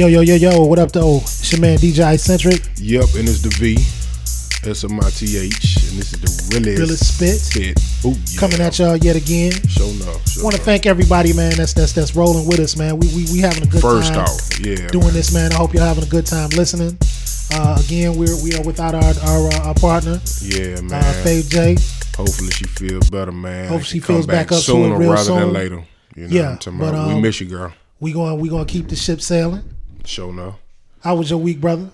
Yo, yo, yo, yo, what up, though? It's your man DJ Eccentric. Yep, and it's the V. S M I T H, and this is the realest, Realest spit. spit. Ooh, yeah. Coming at y'all yet again. Show enough. Show want to thank everybody, man. That's that's that's rolling with us, man. We we, we having a good First time off, yeah, doing man. this, man. I hope you're having a good time listening. Uh, again, we're we are without our our, uh, our partner, Yeah, man. uh, Faith J. Hopefully she feels better, man. Hopefully she Come feels back up to sooner real rather soon. than later. You know Yeah, what I'm talking but, um, we miss you, girl. We going we gonna keep the ship sailing. Show now. How was your week, brother?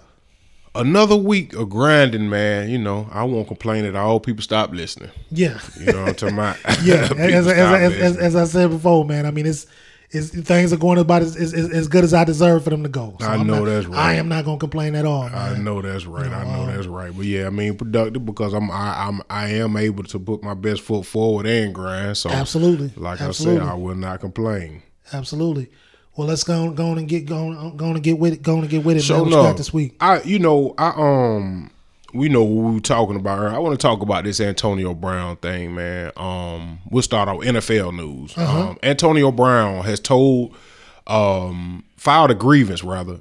Another week of grinding, man. You know, I won't complain at all. People stop listening. Yeah, You know what I'm talking about? yeah. As, as, as, as, I said before, man. I mean, it's. It's, things are going about as, as, as good as I deserve for them to go. So I I'm know not- that's right. I am not gonna complain at all, I know that's right. I know, know um, that's right. But yeah, I mean productive because I'm I, I'm I am able to put my best foot forward and grind. So Absolutely, like absolutely. I said, I will not complain. Absolutely. Well, let's go go on and get going go on and get with it. Go on and get with it. So man. What no, you got this week? I you know I um we know what we were talking about. I want to talk about this Antonio Brown thing, man. Um, we'll start off NFL news. Uh-huh. Um, Antonio Brown has told um filed a grievance rather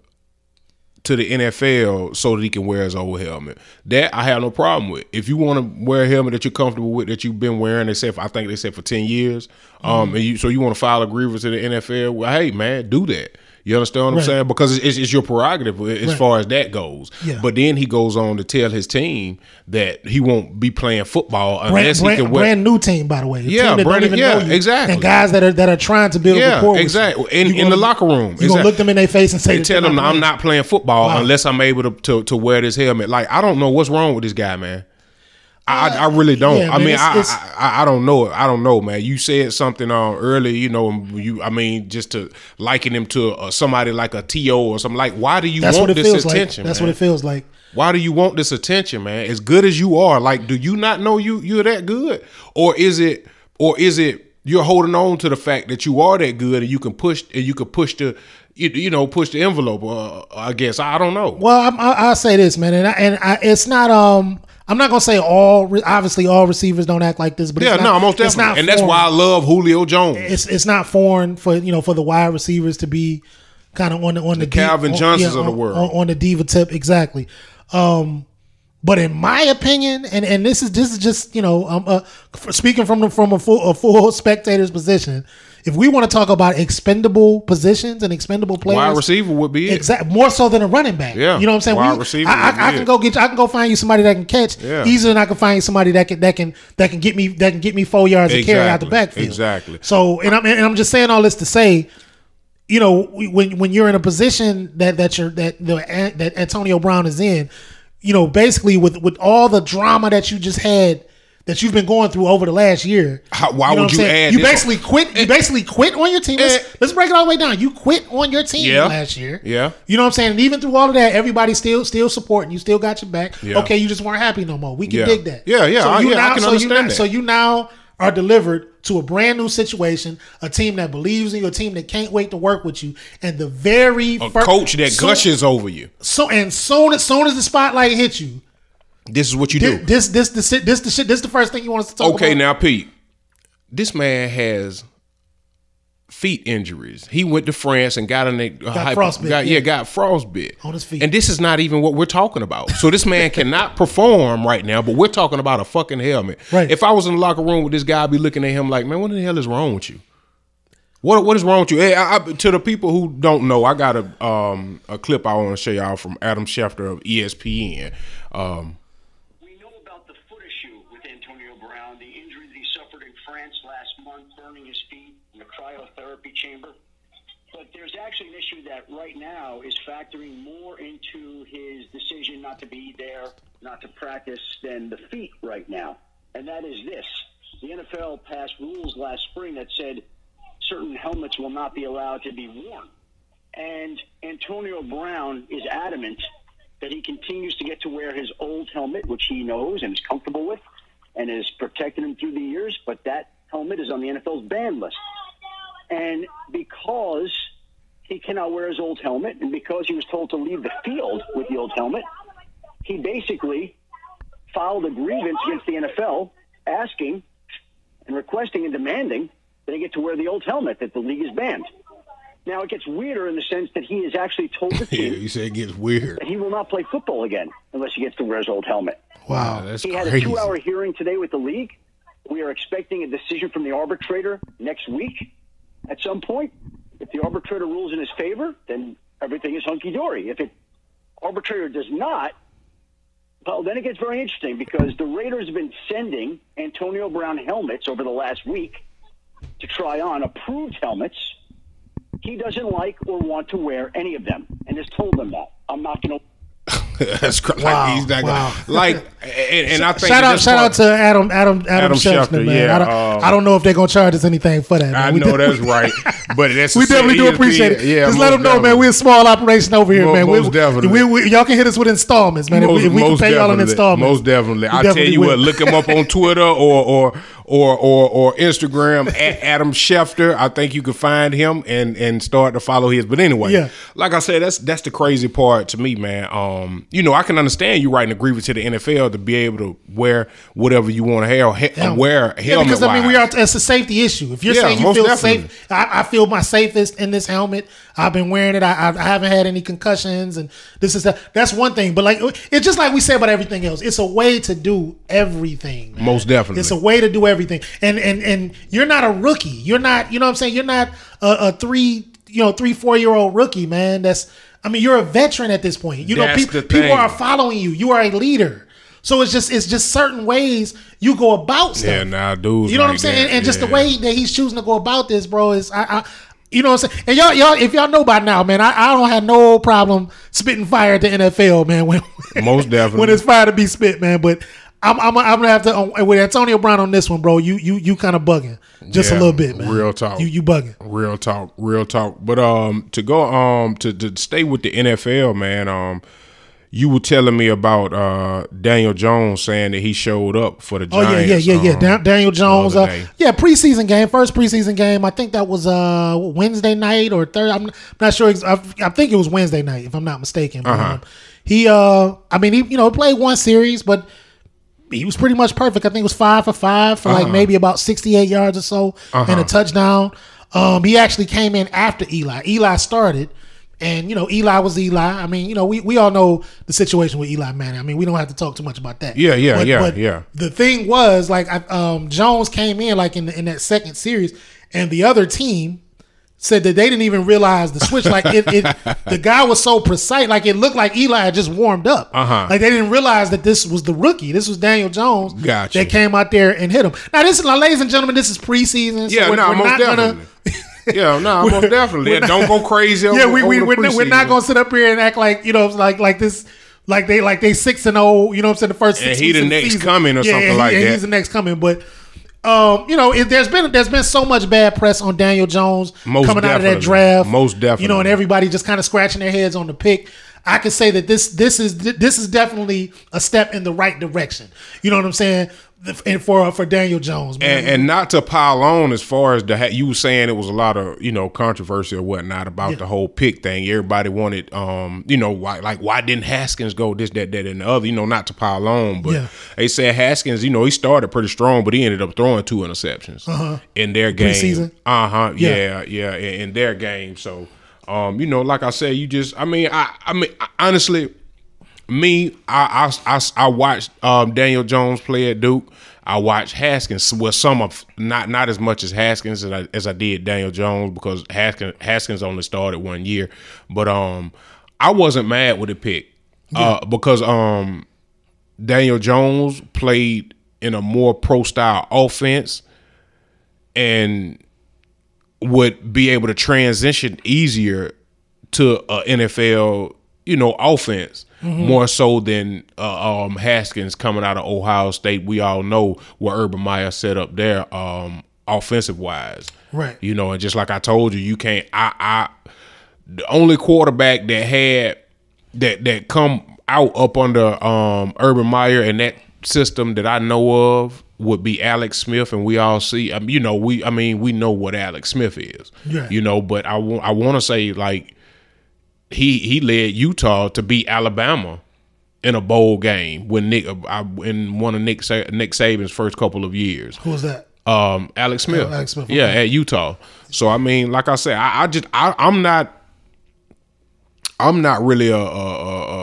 to the NFL so that he can wear his old helmet. That I have no problem with. If you want to wear a helmet that you're comfortable with, that you've been wearing, they said I think they said for ten years, um, Mm-hmm. and you so you want to file a grievance to the NFL, well, hey man, do that. You understand what I'm saying? Because it's, it's your prerogative uh, as Right. far as that goes. Yeah. But then he goes on to tell his team that he won't be playing football Brand, unless he brand, can wear. brand new team, by the way. Yeah, team that don't brand- even yeah, exactly. And guys that are that are trying to build yeah, rapport. with you. exactly. In, in the gonna- locker room, You gonna look them in their face and say, tell not I'm not playing football Wow. unless I'm able to, to to wear this helmet. Like I don't know what's wrong with this guy, man. I, I really don't. yeah, I man, mean, it's- I, it's- I I don't know. I don't know, man. You said something uh, earlier, you know. You, I mean, just to liken him to uh, somebody like a T.O. or something. Like, why do you That's want what this feels like. attention? That's man? what it feels like. Why do you want this attention, man? As good as you are, like, do you not know you you're that good, or is it, or is it you're holding on to the fact that you are that good and you can push and you can push the, you, you know, push the envelope? Uh, I guess I don't know. Well, I'm, I, I'll say this, man, and I, and I, it's not. Um, I'm not gonna say all. Obviously, all receivers don't act like this, but yeah, it's not, no, most definitely, not and that's why I love Julio Jones. it's it's not foreign for you know for the wide receivers to be kind of on the on the, Calvin on- Johnsons of the world. on, on the diva tip exactly. Um, but in my opinion, and and this is this is just you know um, uh, speaking from the, from a full, a full spectator's position. If we want to talk about expendable positions and expendable players, Wide receiver would be it. Exactly, more so than a running back. Yeah, you know what I'm saying. wide We- receiver I, would be I, I can it. go get you. I can go find you somebody that can catch Yeah. easier than I can find somebody that can that can that can get me that can get me four yards and carry out the backfield. exactly. So, and I'm and I'm just saying all this to say, you know, when when you're in a position that that you're that the that Antonio Brown is in, you know, basically with with all the drama that you just had. That you've been going through over the last year. How- why know would you saying? add You basically quit. You basically quit on your team. Let's, Eh. let's break it all the way down. You quit on your team Yeah. last year. Yeah. You know what I'm saying? And even through all of that, everybody still still supporting you, still got your back. Yeah. Okay, you just weren't happy no more. We can Yeah. dig that. Yeah, yeah, So I- you yeah, I now, can so you now, that. so you now are delivered to a brand new situation, a team that believes in you, a team that can't wait to work with you, and the very A fir- coach that so- gushes over you. So and soon as soon as the spotlight hits you, This is what you do. this this this this this the shit. This the first thing you want us to talk Okay, about. Okay, now Pete, this man has feet injuries. He went to France and got a got frostbite, Got, yeah. yeah, got frostbite On his feet. And this is not even what we're talking about. So this man cannot perform right now. But we're talking about a fucking helmet. Right. If I was in the locker room with this guy, I'd be looking at him like, man, what the hell is wrong with you? What what is wrong with you? Hey, I, I, to the people who don't know, I got a um a clip I want to show y'all from Adam Schefter of ESPN. Um, actually an issue that right now is factoring more into his decision not to be there, not to practice, than the feet right now. And that is this. The NFL passed rules last spring that said certain helmets will not be allowed to be worn. And Antonio Brown is adamant that he continues to get to wear his old helmet, which he knows and is comfortable with and has protected him through the years, but that helmet is on the NFL's ban list. And because he cannot wear his old helmet, and because he was told to leave the field with the old helmet, he basically filed a grievance against the NFL asking and requesting and demanding that he get to wear the old helmet that the league is banned. Now it gets weirder in the sense that he is actually told the Yeah, team you said it gets weird. that he will not play football again unless he gets to wear his old helmet. Wow. That's He had a two-hour hearing today with the league. We are expecting a decision from the arbitrator next week at some point. If the arbitrator rules in his favor, then everything is hunky dory. If it arbitrator does not, well, then it gets very interesting because the Raiders have been sending Antonio Brown helmets over the last week to try on approved helmets. He doesn't like or want to wear any of them, and has told them that I'm not going to. That's crazy. Wow, He's not wow. like, and, and I think Shout out, shout part- out to Adam, Adam, Adam, Adam Schefter, Schefter, man. yeah, I, don't, um, I don't know if they're gonna charge us anything for that. Man. I We know that's right, but that's We definitely do appreciate it. Yeah, Just let most them know, man. We're a small operation over here, Mo- man. most we, definitely. We, we, y'all can hit us with installments, man. If we, if we can pay y'all in installments, Most definitely. I tell you will. what, look him up on Twitter or or or or, or Instagram at Adam Schefter. I think you can find him and and start to follow his. But anyway, Yeah. like I said, that's that's the crazy part to me, man. Um, you know, I can understand you writing a grievance to the NFL to be able to wear whatever you want to have, he, Yeah. wear helmet. Yeah, because I mean, we are. It's a safety issue. If you're Yeah, saying you feel definitely. safe, I, I feel my safest in this helmet. I've been wearing it. I, I, I haven't had any concussions, and this is that. That's one thing. But like, it's just like we say about everything else. It's a way to do everything. man. Most definitely. It's a way to do everything. And and and you're not a rookie. You're not. You know what I'm saying? You're not a, a three. You know, three four year old rookie, man. That's. I mean, you're a veteran at this point. You know, That's peop- the people are following you. You are a leader. So it's just it's just certain ways you go about stuff. Yeah, nah, dudes. You know what I'm saying? that, And just the way that he's choosing to go about this, bro, is I, I you know what I'm saying? And y'all, y'all, if y'all know by now, man, I, I don't have no problem spitting fire at the NFL, man. When Most definitely. when it's fire to be spit, man. But I'm I'm, I'm gonna have to um, with Antonio Brown on this one, bro. You you you kind of bugging just a little bit, man. real talk. You you bugging. Real talk, real talk. But um, to go um to, to stay with the NFL, man. Um, you were telling me about uh Daniel Jones saying that he showed up for the Oh yeah, Giants. yeah, yeah, yeah. um, Dan- Daniel Jones. Uh, yeah, preseason game, first preseason game. I think that was uh Wednesday night or third. I'm not sure. I, I think it was Wednesday night, if I'm not mistaken. But, Uh-huh. um, he, uh, I mean, he, you know, played one series, but he was pretty much perfect. I think it was five for five for Uh-huh. like maybe about 68 yards or so and a touchdown. Um, he actually came in after Eli. Eli started. And you know Eli was Eli. I mean, you know we, we all know the situation with Eli Manning. I mean, we don't have to talk too much about that. Yeah, yeah, But- yeah, but yeah. the thing was like I, um, Jones came in like in the, in that second series, and the other team said that they didn't even realize the switch. Like it, it the guy was so precise, like it looked like Eli had just warmed up. Uh-huh. Like they didn't realize that this was the rookie. This was Daniel Jones Gotcha. that came out there and hit him. Now this is, now, ladies and gentlemen, this is preseason. So Yeah, we're, no, we're most not definitely. gonna. yeah, no, most definitely. Yeah, don't go crazy. yeah, over- we we over we're, not- we're not gonna sit up here and act like you know like like this. Like they like they six and zero, you know what I'm saying? The first six And he the next season. coming or Yeah, something and he- like and that. He's the next coming, but um, you know, it, there's been there's been so much bad press on Daniel Jones Most coming out of that draft. Most definitely, you know, and everybody just kind of scratching their heads on the pick. I can say that this this is this is definitely a step in the right direction. You know what I'm saying? And for for Daniel Jones, man. and, and not to pile on as far as the you were saying it was a lot of you know controversy or whatnot about the whole pick thing. Everybody wanted um you know why like why didn't Haskins go this that that and the other you know not to pile on but Yeah. they said Haskins you know he started pretty strong but he ended up throwing two interceptions in their game. Uh huh. Yeah. Yeah, yeah, in, in their game. So um you know like I said you just I mean I I mean honestly me, I I, I, I watched um, Daniel Jones play at Duke. I watched Haskins. Well, some of not not as much as Haskins as I, as I did Daniel Jones because Haskins Haskins only started one year. But um, I wasn't mad with the pick uh, because um, Daniel Jones played in a more pro style offense and would be able to transition easier to a NFL, you know, offense more so than uh, um, Haskins coming out of Ohio State. We all know what Urban Meyer set up there, um, offensive wise. Right. You know, and just like I told you, you can't. I, I the only quarterback that had that that come out up under um, Urban Meyer and that system that I know of would be Alex Smith, and we all see. I mean, you know, we I mean, we know what Alex Smith is. Yeah. You know, but I want I want to say like he he led Utah to beat Alabama in a bowl game when Nick uh, in one of Nick Sa- Nick Saban's first couple of years. Who was that? Um, Alex Smith. Oh, Alex Smith, Yeah, at Utah. So I mean, like I said, I, I just I, I'm not I'm not really a a, a,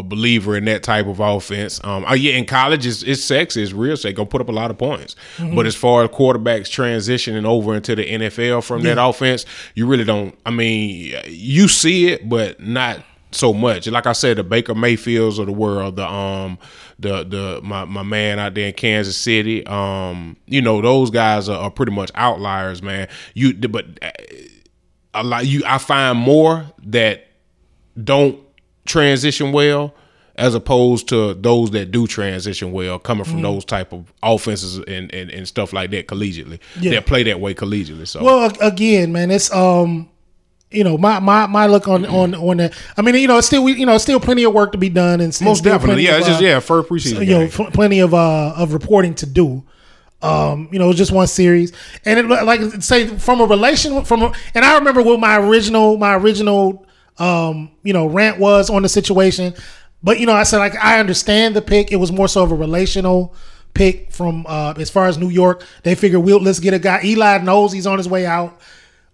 a, believer in that type of offense. Um, oh yeah, in college it's, it's sexy, it's real sexy, gonna put up a lot of points. Mm-hmm. But as far as quarterbacks transitioning over into the NFL from that offense, you really don't. I mean, you see it, but not so much. Like I said, the Baker Mayfields of the world, the um, the the my my man out there in Kansas City, um, you know, those guys are, are pretty much outliers, man. You but uh, a lot you I find more that don't transition well as opposed to those that do transition well coming Mm-hmm. from those type of offenses and, and, and stuff like that collegiately Yeah. that play that way collegiately so Well, again, man, it's um, you know, my my my look on on on that. I mean, you know, it's still we, you know, still plenty of work to be done, and most definitely yeah of, it's just uh, yeah first preseason you know, plenty of uh of reporting to do. Um, you know, it was just one series, and it like say from a relation from, a, and I remember what my original my original um you know rant was on the situation, but you know I said like I understand the pick. It was more so of a relational pick from uh as far as New York. They figured we'll let's get a guy. Eli knows he's on his way out.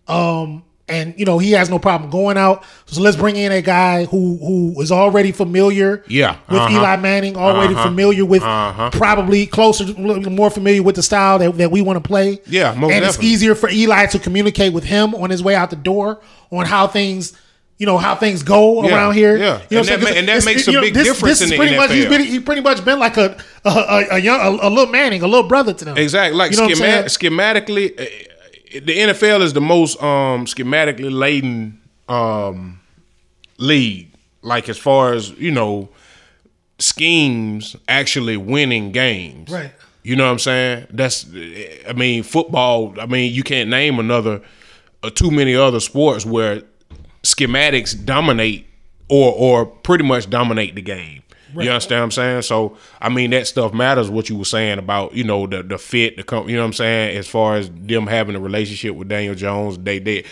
Um, and you know he has no problem going out. So let's bring in a guy who who is already familiar, Yeah, with uh-huh. Eli Manning, already Uh-huh. familiar with, Uh-huh. probably closer, more familiar with the style that, that we want to play. Yeah, most and it's easier for Eli to communicate with him on his way out the door on how things. You know how things go Yeah, around here. yeah. You know And that ma- and that makes a you know, big this, difference this is in the pretty much he's been he pretty much been like a a, a, a young a, a little Manning, a little brother to them. Exactly. Like You know what schematically, uh, the NFL is the most um, schematically laden um, league. Like as far as you know, schemes actually winning games. Right. You know what I'm saying? That's. I mean, football. I mean, you can't name another, uh, too many other sports where schematics dominate or or pretty much dominate the game. You understand what I'm saying? So I mean that stuff matters. What you were saying about you know the the fit, the com- you know what I'm saying as far as them having a relationship with Daniel Jones, they they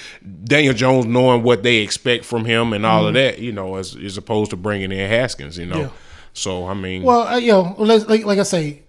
Daniel Jones knowing what they expect from him and all of that, you know, as as opposed to bringing in Haskins, you know. Mm-hmm. Yeah. So I mean, Well, uh, you know, let's, like, like I say,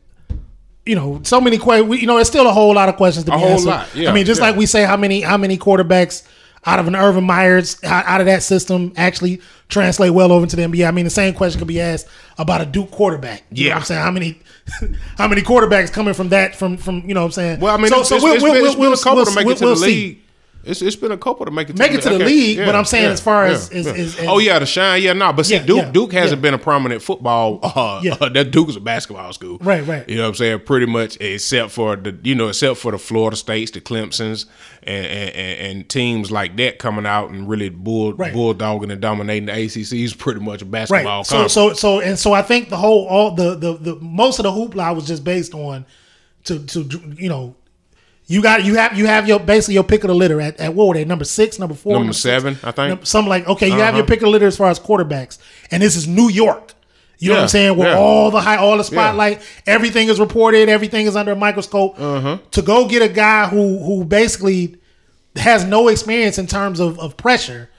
you know, so many questions. You know, it's still a whole lot of questions to A be answered. lot, yeah, I mean, just yeah. like we say, how many how many quarterbacks out of an Urban Meyer's out, of that system actually translate well over into the NBA? I mean, the same question could be asked about a Duke quarterback. You know Yeah. what I'm saying how many how many quarterbacks coming from that from from you know what I'm saying. well, I mean, so, it's, so it's, we'll, it's we'll, we'll, it's been a we'll, we'll, we'll, we'll see. It's, it's been a couple to make it to Make the it to the okay, league, but I'm saying as far as- yeah, is- yeah. is- is- oh yeah, the shine, yeah, no, but see, Yeah, Duke yeah, Duke hasn't yeah. been a prominent football. Uh, Yeah. that Duke is a basketball school, Right, right. You know what I'm saying? Pretty much, except for the you know, except for the Florida States, the Clemson's, and and, and, and teams like that coming out and really bull Right. bulldogging and dominating the ACC is pretty much a basketball. Right. So conference. so so and so I think the whole all the the the most of the hoopla was just based on to to you know you got you have you have your basically your pick of the litter at, at what were they number six number four Number six? seven, I think. Num- something like okay you have Uh-huh. your pick of the litter as far as quarterbacks and this is New York. You know what I'm saying? Where yeah. all the high, all the spotlight, everything is reported, everything is under a microscope. Uh-huh. To go get a guy who who basically has no experience in terms of, of pressure.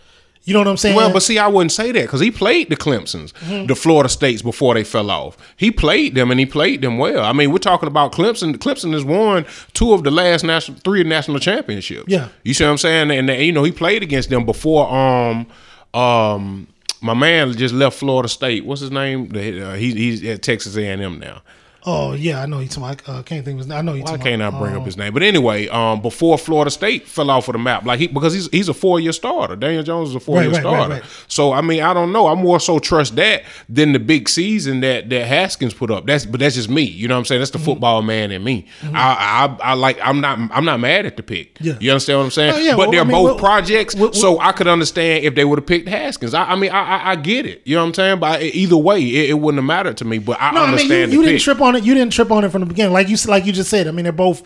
You know what I'm saying? Well, but see, I wouldn't say that because he played the Clemson's, Mm-hmm. the Florida States before they fell off. He played them and he played them well. I mean, we're talking about Clemson. Clemson has won two of the last national, three national championships. Yeah. you see what I'm saying? And, you know, he played against them before. Um, um, my man just left Florida State. What's his name? Uh, he, he's at Texas A&M now. Oh yeah, I know you talking. I uh, can't think of his. name. I know you Why talking. can't I about, bring um, up his name? But anyway, um, before Florida State fell off of the map, like he because he's he's a four year starter. Daniel Jones is a four year Right, right, right, starter. right. So I mean, I don't know. I more so trust that than the big season that that Haskins put up. That's but that's just me. You know what I'm saying? That's Mm-hmm. the football man in me. I, I I like. I'm not. I'm not mad at the pick. Yeah. You understand what I'm saying? Oh, yeah, but well, they're I mean, both well, projects, well, so I could understand if they would have picked Haskins. I, I mean, I, I I get it. You know what I'm saying? But either way, it, it wouldn't have mattered to me. But I No, I mean understand you, you didn't trip on it. You didn't trip on it from the beginning, like you like you just said. I mean, they're both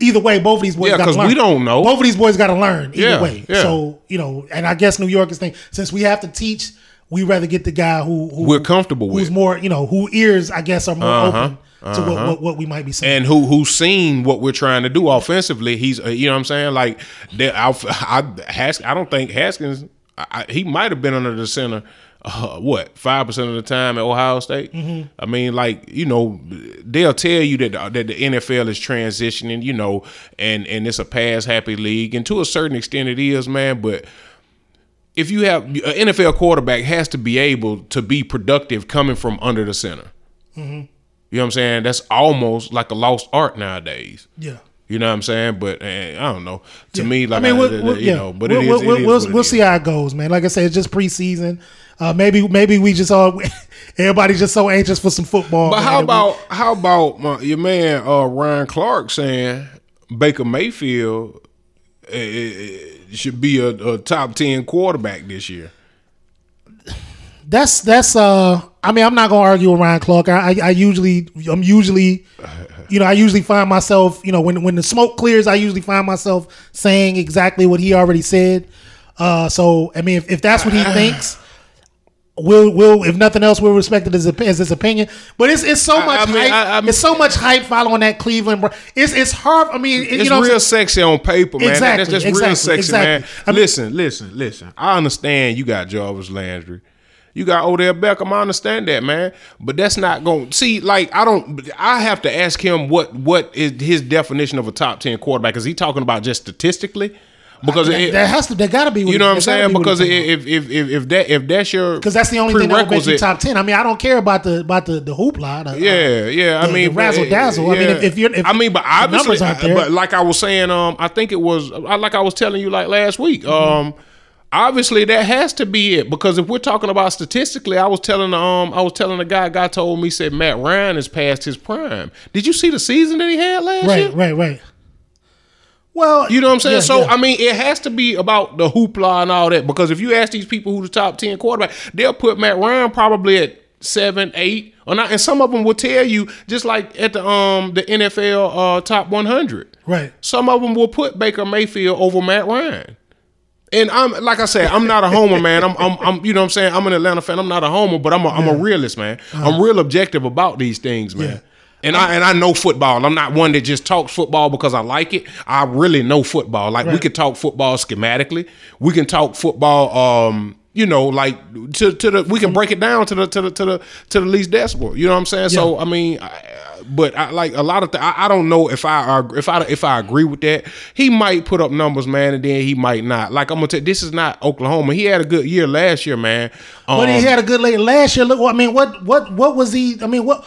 either way. Both of these boys, Yeah, got 'cause learn. we don't know. Both of these boys got to learn either Yeah, way. yeah. So you know, and I guess New York is thing since we have to teach. We rather get the guy who, who We're comfortable who's with. Who's more you know who ears I guess are more Uh-huh, open to what, what what we might be saying. and who who's seen what we're trying to do offensively. He's uh, you know what I'm saying like that. I, I, Hask, I don't think Haskins. I, I- he might have been under the center uh, what five percent of the time at Ohio State. Mm-hmm. I mean, like you know, they'll tell you that that the NFL is transitioning, you know, and and it's a pass happy league, and to a certain extent it is, man. But if you have an NFL quarterback has to be able to be productive coming from under the center. Mm-hmm. You know what I'm saying? That's almost like a lost art nowadays. Yeah. You know what I'm saying? But eh, I don't know. To me, like I mean, I- we'll, you yeah. know, but we'll, it is. we'll, it we'll, we'll, it we'll is. see how it goes, man. Like I said, it's just preseason. Uh, maybe maybe we just all everybody's just so anxious for some football. But man, how that we- about how about my, your man uh, Ryan Clark saying Baker Mayfield eh, eh, eh, should be a, a top ten quarterback this year? that's that's uh I mean I'm not gonna argue with Ryan Clark. I, I I usually I'm usually you know I usually find myself you know when when the smoke clears I usually find myself saying exactly what he already said. Uh, so I mean if, if that's what he thinks. We'll, we'll, if nothing else, we'll respect it as, a, as his opinion. But it's, it's so much I mean, hype. I- it's so much hype following that Cleveland. It's, it's hard. I mean, It's you know, real sexy on paper, man. Exactly, That's just real sexy, exactly. man. I mean- listen, listen, listen. I understand you got Jarvis Landry. You got Odell Beckham. I understand that, man. But that's not going. to See, like I don't. I have to ask him what what is his definition of a top ten quarterback? Is he talking about just statistically? Because that, it, that has to. That got to be. you know what I'm saying? Because if, if if if that if that's your because that's the only thing that will make you top ten. I mean, I don't care about the about the the hoopla. The, Yeah, yeah. I the- mean, razzle dazzle. I mean, if, if you're, if I mean, but obviously, there. but like I was saying, um, I think it was like I was telling you like last week, Mm-hmm. um. Obviously, that has to be it because if we're talking about statistically, I was telling the um, I was telling the guy. Guy told me said Matt Ryan is past his prime. Did you see the season that he had last year? right, right, right. Well, You know what I'm saying? yeah, so yeah. I mean, it has to be about the hoopla and all that because if you ask these people who the top ten quarterback, they'll put Matt Ryan probably at seven, eight, or not. And some of them will tell you just like at the um the NFL uh, top 100. right. Some of them will put Baker Mayfield over Matt Ryan. And I'm like I said, I'm not a homer, man. I'm, I'm, I'm, you know what I'm saying. I'm an Atlanta fan. I'm not a homer, but I'm a, I'm a realist, man. I'm real objective about these things, man. Yeah. And I and I know football. I'm not one that just talks football because I like it. I really know football. Like we Right. could talk football schematically. We can talk football. Um, you know, like to to the we can break it down to the to the to the to the least decibel. You know what I'm saying? So I mean, I, but I like a lot of. Th- I, I don't know if I if I if I agree with that. He might put up numbers, man, and then he might not. Like I'm gonna tell. This is not Oklahoma. He had a good year last year, man. Um, But he had a good late last year. Look, I mean, what what what was he? I mean, what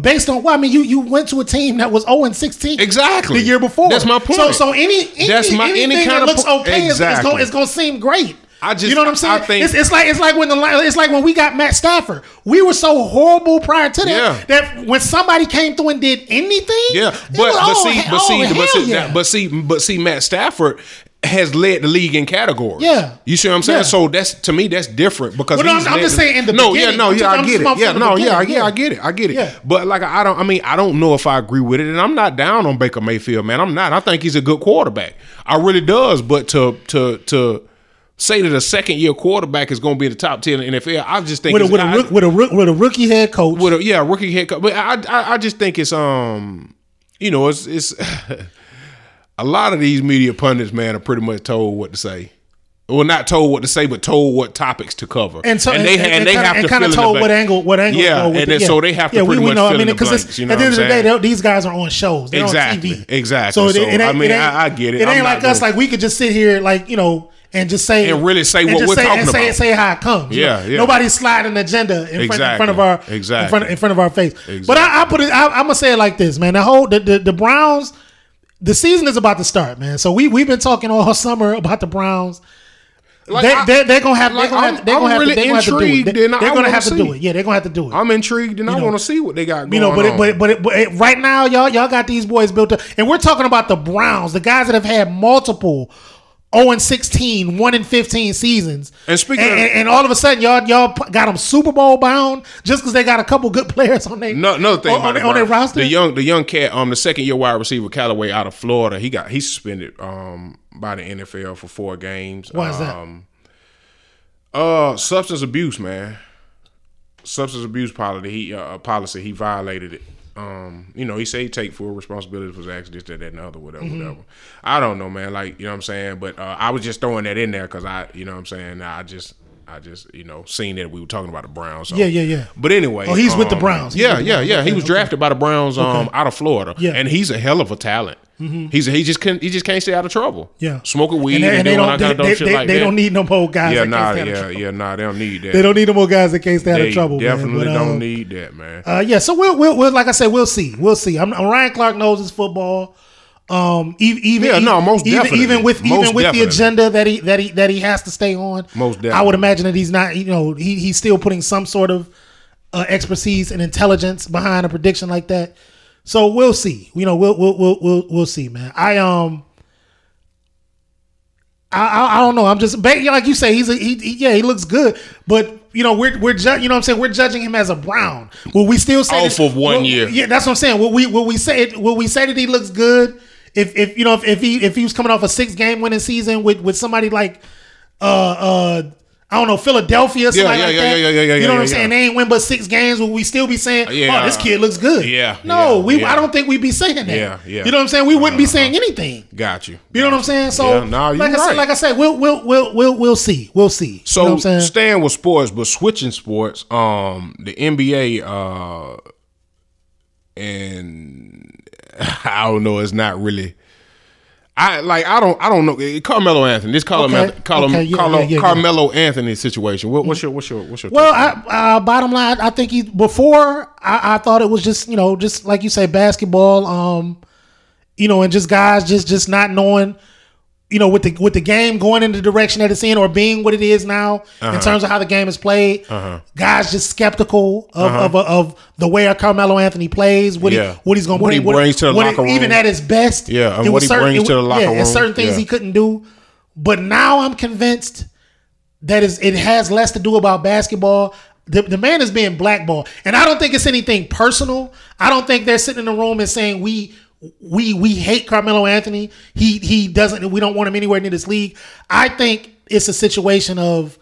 based on what? I mean, you you went to a team that was 0 and 16 Exactly. the year before. That's my point. So so any, any That's my- any kind that of looks po- okay is, is going it's going to seem great. I just- you know what I'm saying? I think- it's, it's like it's like when the it's like when we got Matt Stafford. We were so horrible prior to that Yeah. that when somebody came through and did anything, Yeah, but was, but oh, see, but oh, see, but see, but see, but see, Matt Stafford has led the league in categories. Yeah. you see what I'm saying? Yeah. So that's to me that's different because Well, no, I'm- I'm just saying in the no, yeah, no, yeah, I get it. Yeah, no, yeah, yeah. I get it, I get it. Yeah. But like I don't, I mean, I don't know if I agree with it, and I'm not down on Baker Mayfield, man. I'm not. I think he's a good quarterback. I really does, but to to to. Say that a second year quarterback is going to be the top ten in the NFL. I just think with a with a, I- rook- with a with a rookie head coach. with a yeah rookie head coach. But I, I I just think it's um you know it's it's a lot of these media pundits man are pretty much told what to say. Well, not told what to say, but told what topics to cover, and so they ha- and they kinda, have to kind of the told what angle what angle to Yeah, and it. then so they have to yeah, pretty we, we much know. fill I mean, the because you know at the end of the day, these guys are on shows. They're Exactly, on TV. exactly. So, it, So, it ain't, I mean, it I- I get it. It I'm ain't like us. Like we could just sit here, like you know, and just say And really say and what we're say, talking and say, about. say how it comes. you Yeah, know? yeah. Nobody's sliding an agenda in, front, in front of Exactly, our in exactly. front in front of our face. But I, I put it. I, I'm gonna say it like this, man. The whole the, the the Browns. The season is about to start, man. So we we've been talking all summer about the Browns. Like, they, I- they, they're gonna have. like, they're gonna I'm- have. They're gonna have, to, they're gonna have to do it. They, are gonna have to do it. Yeah, they're gonna have to do it. I'm intrigued, and I know, want to see what they got going You know, but on. it, but but, it, but it, right now, y'all y'all got these boys built up, and we're talking about the Browns, the guys that have had multiple 0 and 16, 1 and 15 seasons. And speaking and, and, and all of a sudden, y'all y'all got them Super Bowl bound just because they got a couple good players on their No, another thing on, on, on their roster. The young, the young cat, um, the second year wide receiver Callaway out of Florida, he got he suspended um by the NFL for four games. Why is that? Um, uh, substance abuse, man. Substance abuse policy. He uh, policy. He violated it. Um, you know, he said he take full responsibility for his actions, this, that, that, and the other, whatever, Mm-hmm. whatever. I don't know, man. Like, you know what I'm saying? But uh, I was just throwing that in there because I, you know what I'm saying? I just, I, just you know seen that we were talking about the Browns. So. Yeah, yeah, yeah. But anyway, Oh, he's with the um, Browns. He's Yeah, yeah, yeah. He Okay, was okay. drafted by the Browns um, out of Florida. Yeah. Mm-hmm. and he's a hell of a talent. He's he just couldn't he just can't stay out of trouble. Yeah. smoking weed And they, and they don't. They, they, they- like they don't need no more guys. yeah, that nah, can't stay out of yeah, yeah, nah. They don't need that. They don't need no more guys that can't stay out of trouble. man. definitely But, don't um, need that, man. Uh, yeah, so we'll, we'll, we'll, like I said, we'll see, we'll see. I'm, Ryan Clark knows his football. Um, e- even Yeah, no, most even, definitely. even with Most even with definitely. the agenda that he that he that he has to stay on. Most I would imagine that he's not. You know, he he's still putting some sort of uh, expertise and intelligence behind a prediction like that. So we'll see. You know, we'll we'll we'll we'll, we'll see, man. I um. I, I, I don't know. I'm just like you say. He's a he, he- yeah. He looks good, but you know we're we're ju- you know what I'm saying we're judging him as a Brown. Will we still say Off that- of one will- year. Yeah, that's what I'm saying. Will we will we say it, will we say that he looks good if if you know if, if he if he was coming off a six game winning season with with somebody like uh uh I don't know Philadelphia somebody yeah, like yeah, that. yeah, yeah, yeah, You yeah, know what I'm yeah, saying? They ain't win but six games. Will we still be saying, Yeah. "Oh, this kid looks good"? Yeah, No, yeah, we. yeah. I don't think we'd be saying that. Yeah, yeah. You know what I'm saying? We wouldn't be Uh-huh. saying anything. Got you. You know what I'm saying? So, Yeah, nah, you like I said, right. like I said, we'll we'll we'll we'll we'll see. We'll see. So you know what I'm saying? staying with sports, but switching sports, um, the NBA, uh, and I don't know, it's not really. I like I don't I don't know Carmelo Anthony. This Carmelo Okay, Carmelo, okay, yeah, Carlo- yeah, yeah, yeah. Carmelo Anthony situation. What, what's your what's your what's your Well. I, uh, bottom line, I think he before I, I thought it was just you know just like you say basketball, um, you know, and just guys just just not knowing, you know, with the with the game going in the direction that it's in or being what it is now Uh-huh. in terms of how the game is played. Guys just skeptical of of, of the way Carmelo Anthony plays, what Uh-huh. Yeah. he what he's going to What bring, he brings to the what locker even room. at his best. Yeah, and it what he certain- brings it to the locker yeah, and certain things Yeah. he couldn't do. But now I'm convinced that is it has less to do about basketball. The, the man is being blackballed, and I don't think it's anything personal. I don't think they're sitting in the room and saying we we we hate Carmelo Anthony. He he doesn't. We don't want him anywhere near this league. I think it's a situation of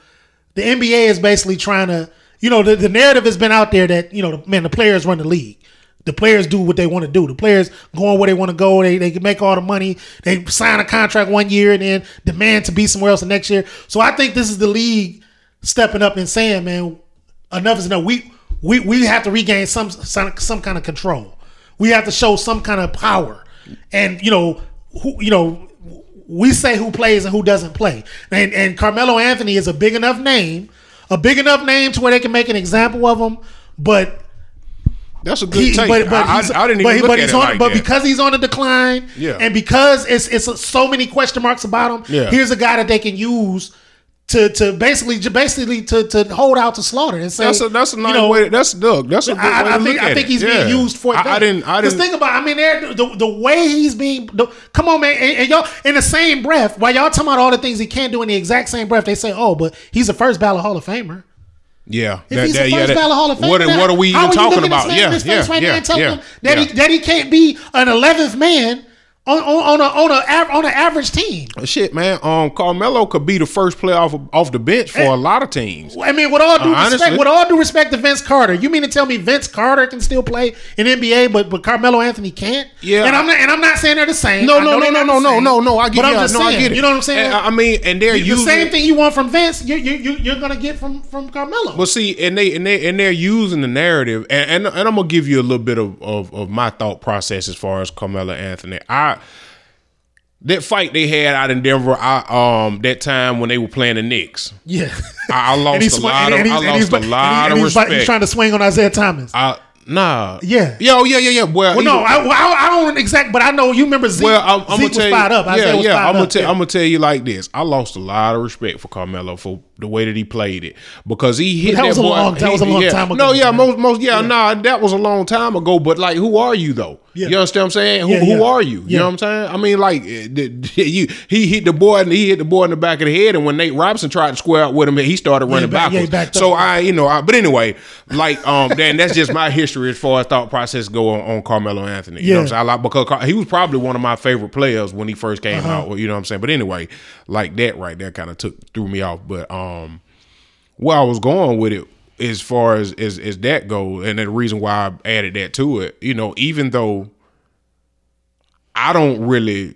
the NBA is basically trying to. You know, the, the narrative has been out there that you know, the, man, the players run the league. The players do what they want to do. The players going where they want to go. They they can make all the money. They sign a contract one year and then demand to be somewhere else the next year. So I think this is the league stepping up and saying, man, enough is enough. We we we have to regain some some, some kind of control. We have to show some kind of power. And you know, who you know, we say who plays and who doesn't play. And and Carmelo Anthony is a big enough name, a big enough name to where they can make an example of him, but That's a good he, take. but, but I, I, I didn't but, even look but at it on, like but that. because he's on a decline, Yeah. and because it's it's so many question marks about him, Yeah. here's a guy that they can use to to basically basically to to hold out to slaughter and say that's a that's a you know, way. That's look. That's a good way I, to I look think at I think it. he's Yeah. being used for. I, I didn't. I didn't. think about. I mean, the the way he's being. The, come on, man, and, and y'all in the same breath while y'all talking about all the things he can't do in the exact same breath, they say, "Oh, but he's a first ballot Hall of Famer." yeah. If that- he's that- yeah, first that- ballot Hall of Famer, What, then what are we even talking about? Yeah, yeah, right yeah, telling yeah, that yeah. he that he can't be an eleventh man on on, on a on a on an average team. Shit, man. Um, Carmelo could be the first player off off the bench for a lot of teams. I mean, with all due Uh, respect, honestly. with all due respect to Vince Carter, you mean to tell me Vince Carter can still play in NBA, but but Carmelo Anthony can't? Yeah. and I'm not and I'm not saying they're the same. No, no, no, no, no, no, no, no. I get, but I'm just no, saying, I get it. You know what I'm saying? And, I mean, and they're the using same thing you want from Vince, you you you you're gonna get from from Carmelo. Well, see, and they and they and they're using the narrative, and and, and I'm gonna give you a little bit of, of of my thought process as far as Carmelo Anthony. I that fight they had out in Denver, I um that time when they were playing the Knicks, yeah, I, I lost he's a lot of I lost a lot of respect. He's trying to swing on Isiah Thomas. I, nah, Yeah. oh, yeah, yeah, yeah. Well, well, no, I, I, I don't exact, but I know you remember Zeke. Well, I'm, I'm Zeke gonna was tell you, fired up. Yeah, yeah. I'm gonna tell, Yeah. I'm gonna tell you like this. I lost a lot of respect for Carmelo for the way that he played it because he hit that that, was a boy. long- that was a long yeah. time ago, No, yeah, man. most, most, yeah, nah, that was a long time ago. But like, who are you though? Yeah. You understand what I'm saying? Yeah, who, who are you? You know what I'm saying? I mean, like, eh, you, he hit the boy and he hit the boy in the back of the head, and when Nate Robinson tried to square up with him, he started running back- yeah, backwards. so I, you know, I, but anyway, like, um, then that's just my history as far as thought process go on, on Carmelo Anthony. You know what I'm saying? I like because he was probably one of my favorite players when he first came Uh-huh. out. You know what I'm saying? But anyway, like that right there kind of took threw me off. But um, where I was going with it as far as as, as that go, and the reason why I added that to it, you know, even though I don't really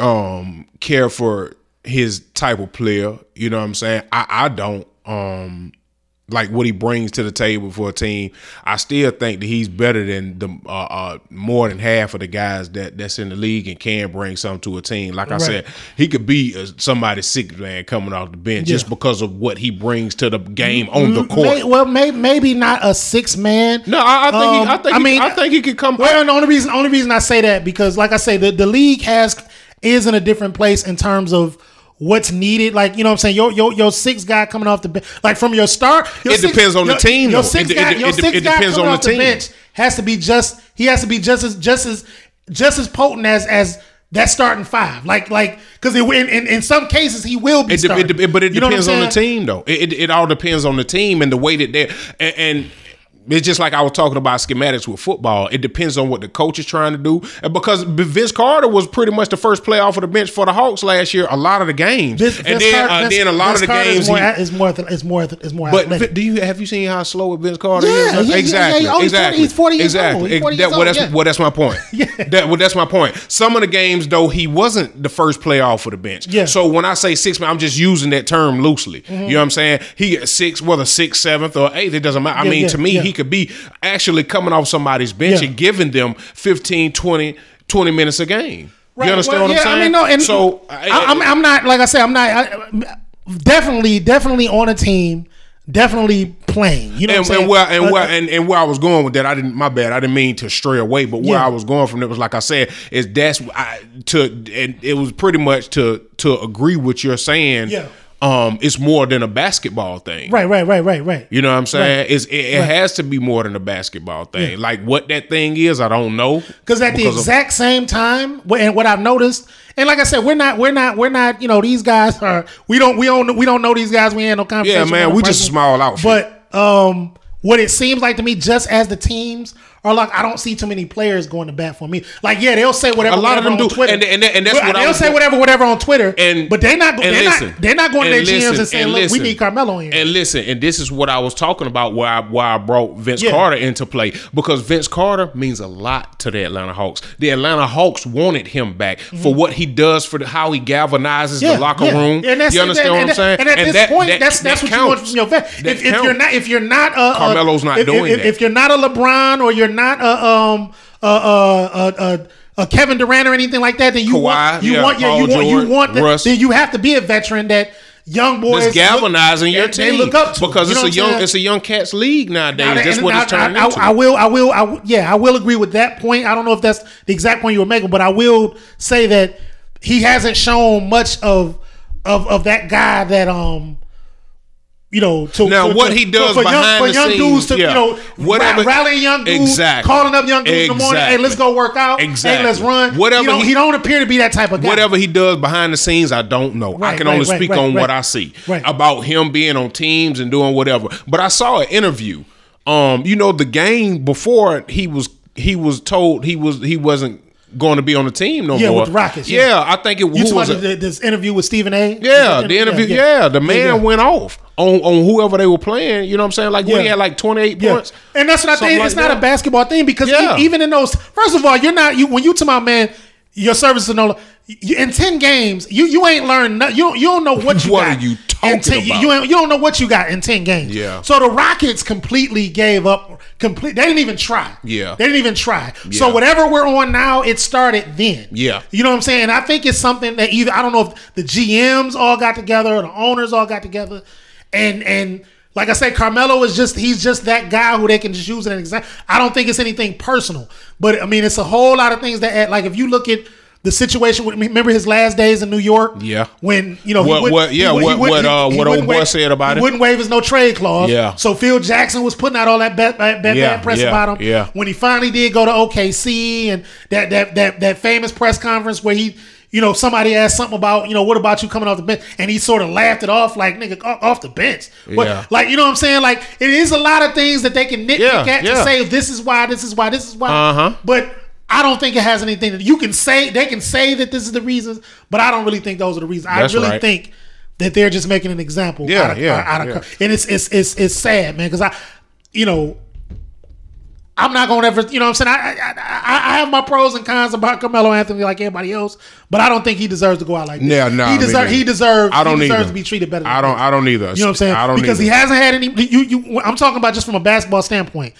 um care for his type of player. You know what I'm saying? I, I don't. Um, like what he brings to the table for a team. I still think that he's better than the uh, uh, more than half of the guys that that's in the league and can bring something to a team. Like I Right. said, he could be uh, somebody's sixth man coming off the bench just because of what he brings to the game on the court. May, well, may, maybe not a six man. no, I, I think Um, he, I think I he, mean- I think he could come. Well, the only reason only reason I say that because, like I say, the, the league has is in a different place in terms of what's needed. Like you know, what I'm saying your your your six guy coming off the bench, like from your start. Your It depends on the team, Your though. six It- guy, it- your six it guy depends coming on off the the team. bench has to be just. He has to be just as just as just as potent as as. That starting five, like, like, because in, in in some cases he will be It starting. it but it You know what I'm depends on the team, though. It, it, it all depends on the team and the way that they and, and it's just like I was talking about schematics with football. It depends on what the coach is trying to do. And because Vince Carter was pretty much the first player off of the bench for the Hawks last year, a lot of the games, Vince- and Vince then Carter- uh, then a lot Vince of the Carter games. is more, he- is more is more is more but athletic. do you have you seen how slow Vince Carter Yeah, is? exactly. Oh, he's 40 exactly. he's 40 years exactly. old. He's 40 That- well, that's yeah. well, that's my point. Yeah. That, well, that's my point. Some of the games though, he wasn't the first player off of the bench. Yeah. So when I say six man, I'm just using that term loosely. Mm-hmm. You know what I'm saying? He six, whether sixth, seventh, or eighth, it doesn't matter. I Yeah, mean, to me, he could be actually coming off somebody's bench Yeah. and giving them 15, 20, 20 minutes a game. Right, You understand well, what yeah, I'm saying? I mean, no, and so I, I'm, I'm not like I said, I'm not I, definitely, definitely on a team, definitely playing. You know, and, what I'm and where and Uh, where and, and where I was going with that, I didn't. My bad. I didn't mean to stray away, but where Yeah. I was going from it was like I said, is that's I, to and it was pretty much to to agree with you're saying. Yeah. Um, it's more than a basketball thing. right, right, right, right, right. You know what I'm saying? It's, it, it has to be more than a basketball thing. Like what that thing is, I don't know. Because at the Because of- exact same time, and what I've noticed, and like I said, we're not, we're not, we're not. You know, these guys are. We don't, we don't, we don't know these guys. We ain't no conversation. Yeah, man, we just a personally. small outfit. But um, what it seems like to me, just as the teams are like, I don't see too many players going to bat for me. Like, yeah, they'll say whatever. A lot of them on do. Twitter. And- and- and that's Well, what they'll say going- whatever, whatever on Twitter. and but they're not. They're listen, not. They're not going to their GMs and saying, and "Look, we need Carmelo in here." And listen, and this is what I was talking about where I why I brought Vince Yeah. Carter into play because Vince Carter means a lot to the Atlanta Hawks. The Atlanta Hawks wanted him back for what he does for the, how he galvanizes Mm-hmm. Yeah, the locker yeah. room. And that's you understand and, what I'm saying? And at this that- point, that- that's that's that what you want from your vet. If, if you're not if you're not uh, Carmelo's not if, doing if, that. If you're not a LeBron or you're not a um a uh, uh, uh, Kevin Durant or anything like that, then you Kawhi, want you yeah, want you Paul want you want the, then you have to be a veteran that young boys It's galvanizing look, your team They look up to because You it's a young it's a young cats league nowadays. Now, That's what I, it's turning I, into. I, I will, I will, I yeah, I will agree with that point. I don't know if that's the exact point you were making, but I will say that he hasn't shown much of of of that guy that um. You know, to Now, to- what to- he does for, for young, behind for the young scenes, dudes to yeah. you know Whatever- rallying young dudes, Exactly. calling up young dudes in the morning, hey, let's go work out, hey, Exactly. let's run. Whatever he don't, he- he don't appear to be that type of guy. Whatever he does behind the scenes, I don't know. I can right, only right, speak right, on what. I see Right. about him being on teams and doing whatever. But I saw an interview. Um, you know, the game before he was he was told he was he wasn't going to be on the team no Yeah, more. with the Rockets, Yeah, yeah. I think it You was the- this interview with Stephen A? Yeah, the interview. Yeah, the man yeah. went off on on whoever they were playing. You know what I'm saying? Like when he had like 28 Yeah. points. And that's what I think. It's like not a basketball thing because Yeah. e- even in those, first of all, you're not you when you to my man, your service is no. You- In ten games, you you ain't learned. No, you don't, you don't know what you What got. are you in talking 10 about? You, ain't- you don't know what you got in ten games. Yeah. So the Rockets completely gave up. Complete. They didn't even try. Yeah. They didn't even try. So whatever we're on now, it started then. Yeah. You know what I'm saying? I think it's something that either I don't know if the GMs all got together or the owners all got together, and and like I said, Carmelo is just he's just that guy who they can just use an example. I don't think it's anything personal, but I mean it's a whole lot of things that add- like if you look at. The situation with remember his last days in New York. Yeah. when you know What- would- what- yeah, he what- would- what, uh, he what old boy waive- said about he it? Wouldn't waive his no trade clause. Yeah. So Phil Jackson was putting out all that bad, bad, bad, Yeah, bad press yeah, about him. yeah. When he finally did go to OKC and that that that that famous press conference where he, you know, somebody asked something about, you know, what about you coming off the bench, and he sort of laughed it off like, nigga, off the bench. But Yeah. like, you know what I'm saying? Like, it is a lot of things that they can nitpick Yeah, at to say this is why, this is why, this is why. Uh-huh. But I don't think it has anything that you can say. They can say that this is the reasons, but I don't really think those are the reasons. That's I really right. think that they're just making an example. Yeah, out of, yeah, out of, yeah. and it's it's it's it's sad, man, because I, you know, I'm not gonna ever, you know what I'm saying? I, I, I, I have my pros and cons about Carmelo Anthony like everybody else, but I don't think he deserves to go out like this. Yeah, nah, he deserves. He deserves. I don't he deserves either. to be treated better. Than I don't. I don't either. You know what I'm saying? I don't because either. he hasn't had any. You, you. I'm talking about just from a basketball standpoint.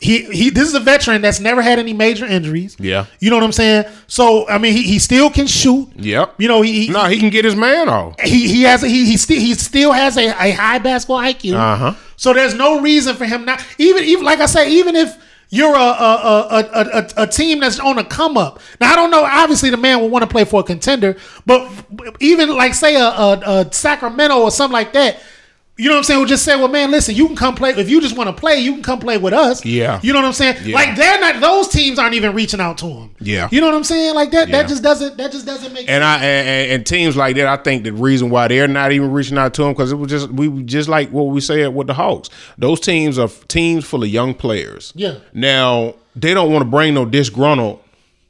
He, he. This is a veteran that's never had any major injuries. Yeah. You know what I'm saying? So I mean, he, he still can shoot. Yep. You know, he, he no, he can get his man off. he he has a, he he still he still has a, a high basketball IQ. Uh-huh. So there's no reason for him not even even like I say even if you're a a, a, a, a, a team that's on a come up. Now I don't know. Obviously, the man will want to play for a contender, but even like say a, a, a Sacramento or something like that. You know what I'm saying? We'll just say, well, man, listen, you can come play. If you just want to play, you can come play with us. Yeah. You know what I'm saying? Yeah. Like they're not; those teams aren't even reaching out to him. Yeah. You know what I'm saying? Like that. Yeah. That just doesn't. That just doesn't make. Sense. And I and, and- and teams like that, I think the reason why they're not even reaching out to him because it was just we just like what we said with the Hawks. Those teams are teams full of young players. Yeah. Now they don't want to bring no disgruntled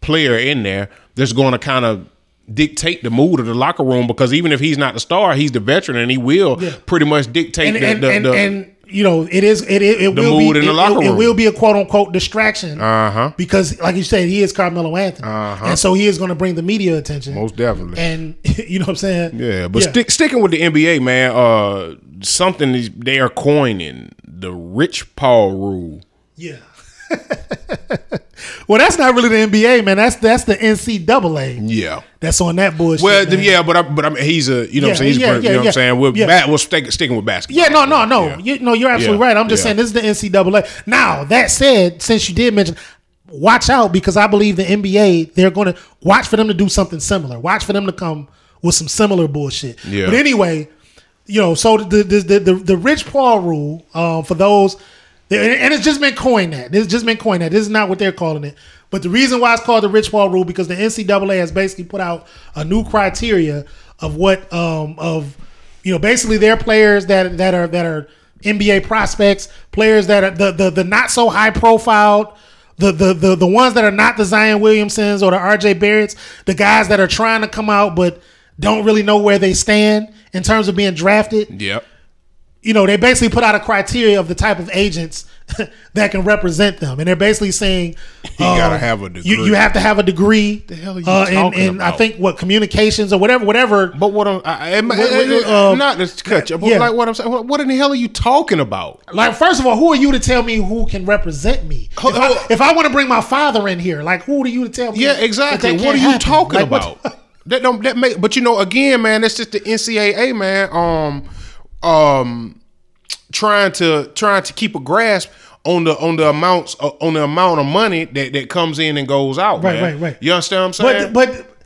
player in there that's going to kind of dictate the mood of the locker room because even if he's not the star, he's the veteran and he will Yeah. pretty much dictate and the, and, the, and, the and you know it is it it, it The will mood be in the it- locker it, it will be a quote unquote distraction Uh-huh. because like you said he is Carmelo Anthony and so he is going to bring the media attention most definitely. and you know what I'm saying Yeah, but Stick, sticking with the NBA, man, uh, something they are coining the Rich Paul rule. yeah well that's not really the NBA man that's that's the NCAA Yeah. that's on that bullshit Well, man. yeah, but I, but I mean, he's a you know what I'm saying he's a yeah, yeah, you know what yeah. I'm saying we're Yeah. ba- we're stick, sticking with basketball. Yeah, no, no, no. Yeah. You, no, you're absolutely Yeah, right. I'm just yeah. saying this is the NCAA. Now that said, since you did mention, watch out because I believe the NBA they're going to watch for them to do something similar. Watch for them to come with some similar bullshit. Yeah. But anyway, you know, so the the the the, the Rich Paul rule um, for those, and it's just been coined that. It's just been coined that. This is not what they're calling it. But the reason why it's called the Rich Paul rule because the NCAA has basically put out a new criteria of what um of you know basically their players that that are that are NBA prospects, players that are the the, the not so high profiled. The, the, the, the ones that are not the Zion Williamsons or the RJ Barretts, the guys that are trying to come out but don't really know where they stand in terms of being drafted Yep. You know, they basically put out a criteria of the type of agents that can represent them, and they're basically saying you gotta have a degree. You, you have to have a degree. The hell are you uh, in, talking in, I about? think what communications or whatever, whatever. But what I'm, I, I, What- what, uh, not to cut you, but yeah. like what I'm saying, what, what in the hell are you talking about? Like, first of all, who are you to tell me who can represent me? If Ho- I, if I want to bring my father in here, like, who are you to tell me? Yeah, exactly. that What are you happen? talking Like, about? that don't that make but you know again, man, that's just the NCAA, man. Um um trying to trying to keep a grasp on the on the amounts uh, on the amount of money that, that comes in and goes out. Right, man. right, right. You understand what I'm saying? But but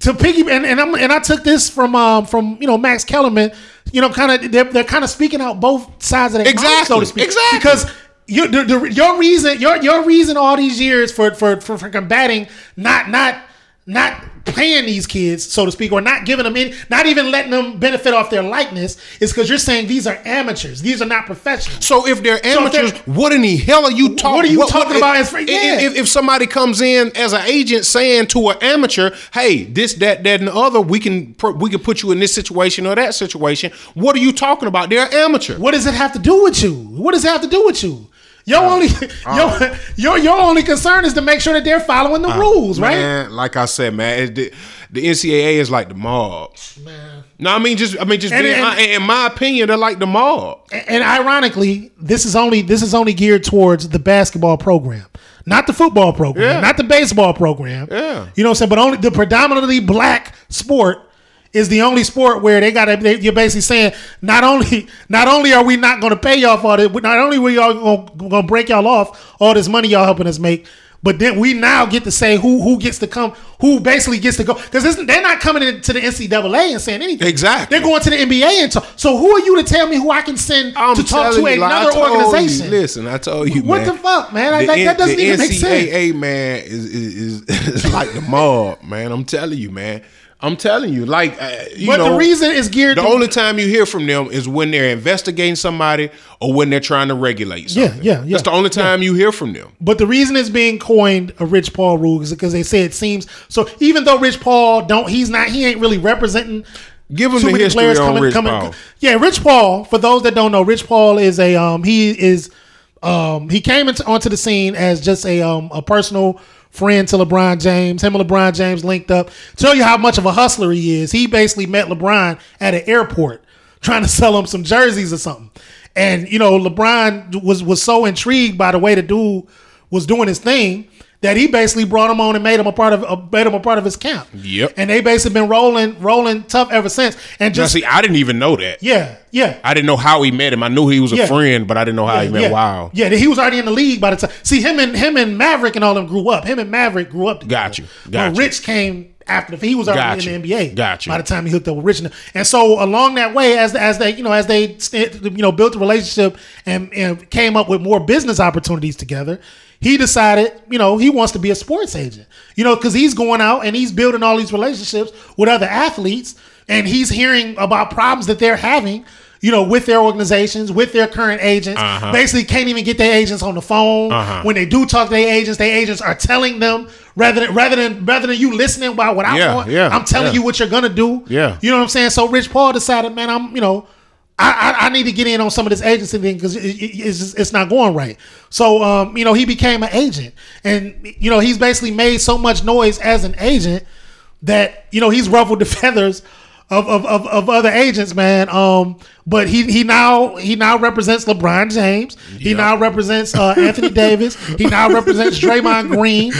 to piggy and, and I'm and I took this from um from you know Max Kellerman, you know, kind of they're, they're kind of speaking out both sides of the Exactly, so to speak, exactly. because. You, the, the, your reason, your your reason, all these years for for for, for combating, not not not paying these kids, so to speak, or not giving them any, not even letting them benefit off their likeness, is because you're saying these are amateurs, these are not professionals. So if they're So if they're- amateurs, what in the hell are you talking? What are you talking about as- if, yeah. if, if somebody comes in as an agent saying to an amateur, "Hey, this, that, that, and the other, we can we can put you in this situation or that situation," what are you talking about? They're amateur. What does it have to do with you? What does it have to do with you? Your Uh, only your, your your only concern is to make sure that they're following the rules, right? Uh, Man, like I said, man, it, the, the NCAA is like the mob. Man. No, I mean just I mean just And- being, and- in my opinion, they're like the mob. And ironically, this is only this is only geared towards the basketball program, not the football program, Yeah. not the baseball program. Yeah. you know what I'm saying. But only the predominantly black sport is the only sport where they got to. They, you're basically saying not only not only are we not going to pay y'all for it, not only we y'all going to break y'all off all this money y'all helping us make. But then we now get to say who who gets to come, who basically gets to go, because they're not coming into the NCAA and saying anything. Exactly. they're going to the NBA and talk. So who are you to tell me who I can send I'm to talk to you, like, another told you, organization? listen, I told you, What man. the fuck, man? Like, The that- N- that doesn't even make sense. NCAA, man, is is, is, is like the mob, man. I'm telling you, man. I'm telling you, like, uh, you but know, the reason is geared the to only time you hear from them is when they're investigating somebody or when they're trying to regulate Yeah, something. yeah, yeah, That's the only time you hear from them. But the reason it's being coined a Rich Paul rule is because they say it seems so. Even though Rich Paul don't, he's not, he ain't really representing. Give him too the many history players on coming, Rich coming. Paul. Yeah, Rich Paul. For those that don't know, Rich Paul is a um he is Um, he came into, onto the scene as just a um, a personal friend to LeBron James. Him and LeBron James linked up. Tell you how much of a hustler he is. He basically met LeBron at an airport trying to sell him some jerseys or something. And you know, LeBron was was so intrigued by the way the dude was doing his thing that he basically brought him on and made him a part of uh, made him a part of his camp. Yep. And they basically been rolling rolling tough ever since. And Now, just see, I didn't even know that. yeah, yeah. I didn't know how he met him. I knew he was a Yeah. friend, but I didn't know how he met yeah. Wow. Yeah, he was already in the league by the time. See him and him and Maverick and all them grew up. Him and Maverick grew up together. Got you. Got But. Rich came after the. He was already Got in the. NBA. Got you. By the time he hooked up with Rich, and so along that way, as as they you know as they you know built a relationship and, and came up with more business opportunities together. He decided, you know, he wants to be a sports agent, you know, because he's going out and he's building all these relationships with other athletes, and he's hearing about problems that they're having, you know, with their organizations, with their current agents. Uh-huh. Basically, can't even get their agents on the phone. Uh-huh. When they do talk to their agents, their agents are telling them rather than rather than rather than you listening about what I Yeah, want. yeah, I'm telling yeah. you what you're gonna do. Yeah. you know what I'm saying. So Rich Paul decided, man, I'm you know. I, I, I need to get in on some of this agency thing because it, it- it's it's not going right. So um, you know he became an agent, and you know he's basically made so much noise as an agent that you know he's ruffled the feathers of of, of, of other agents, man. Um, but he he now he now represents LeBron James. He Yep. now represents uh, Anthony Davis. He now represents Draymond Green.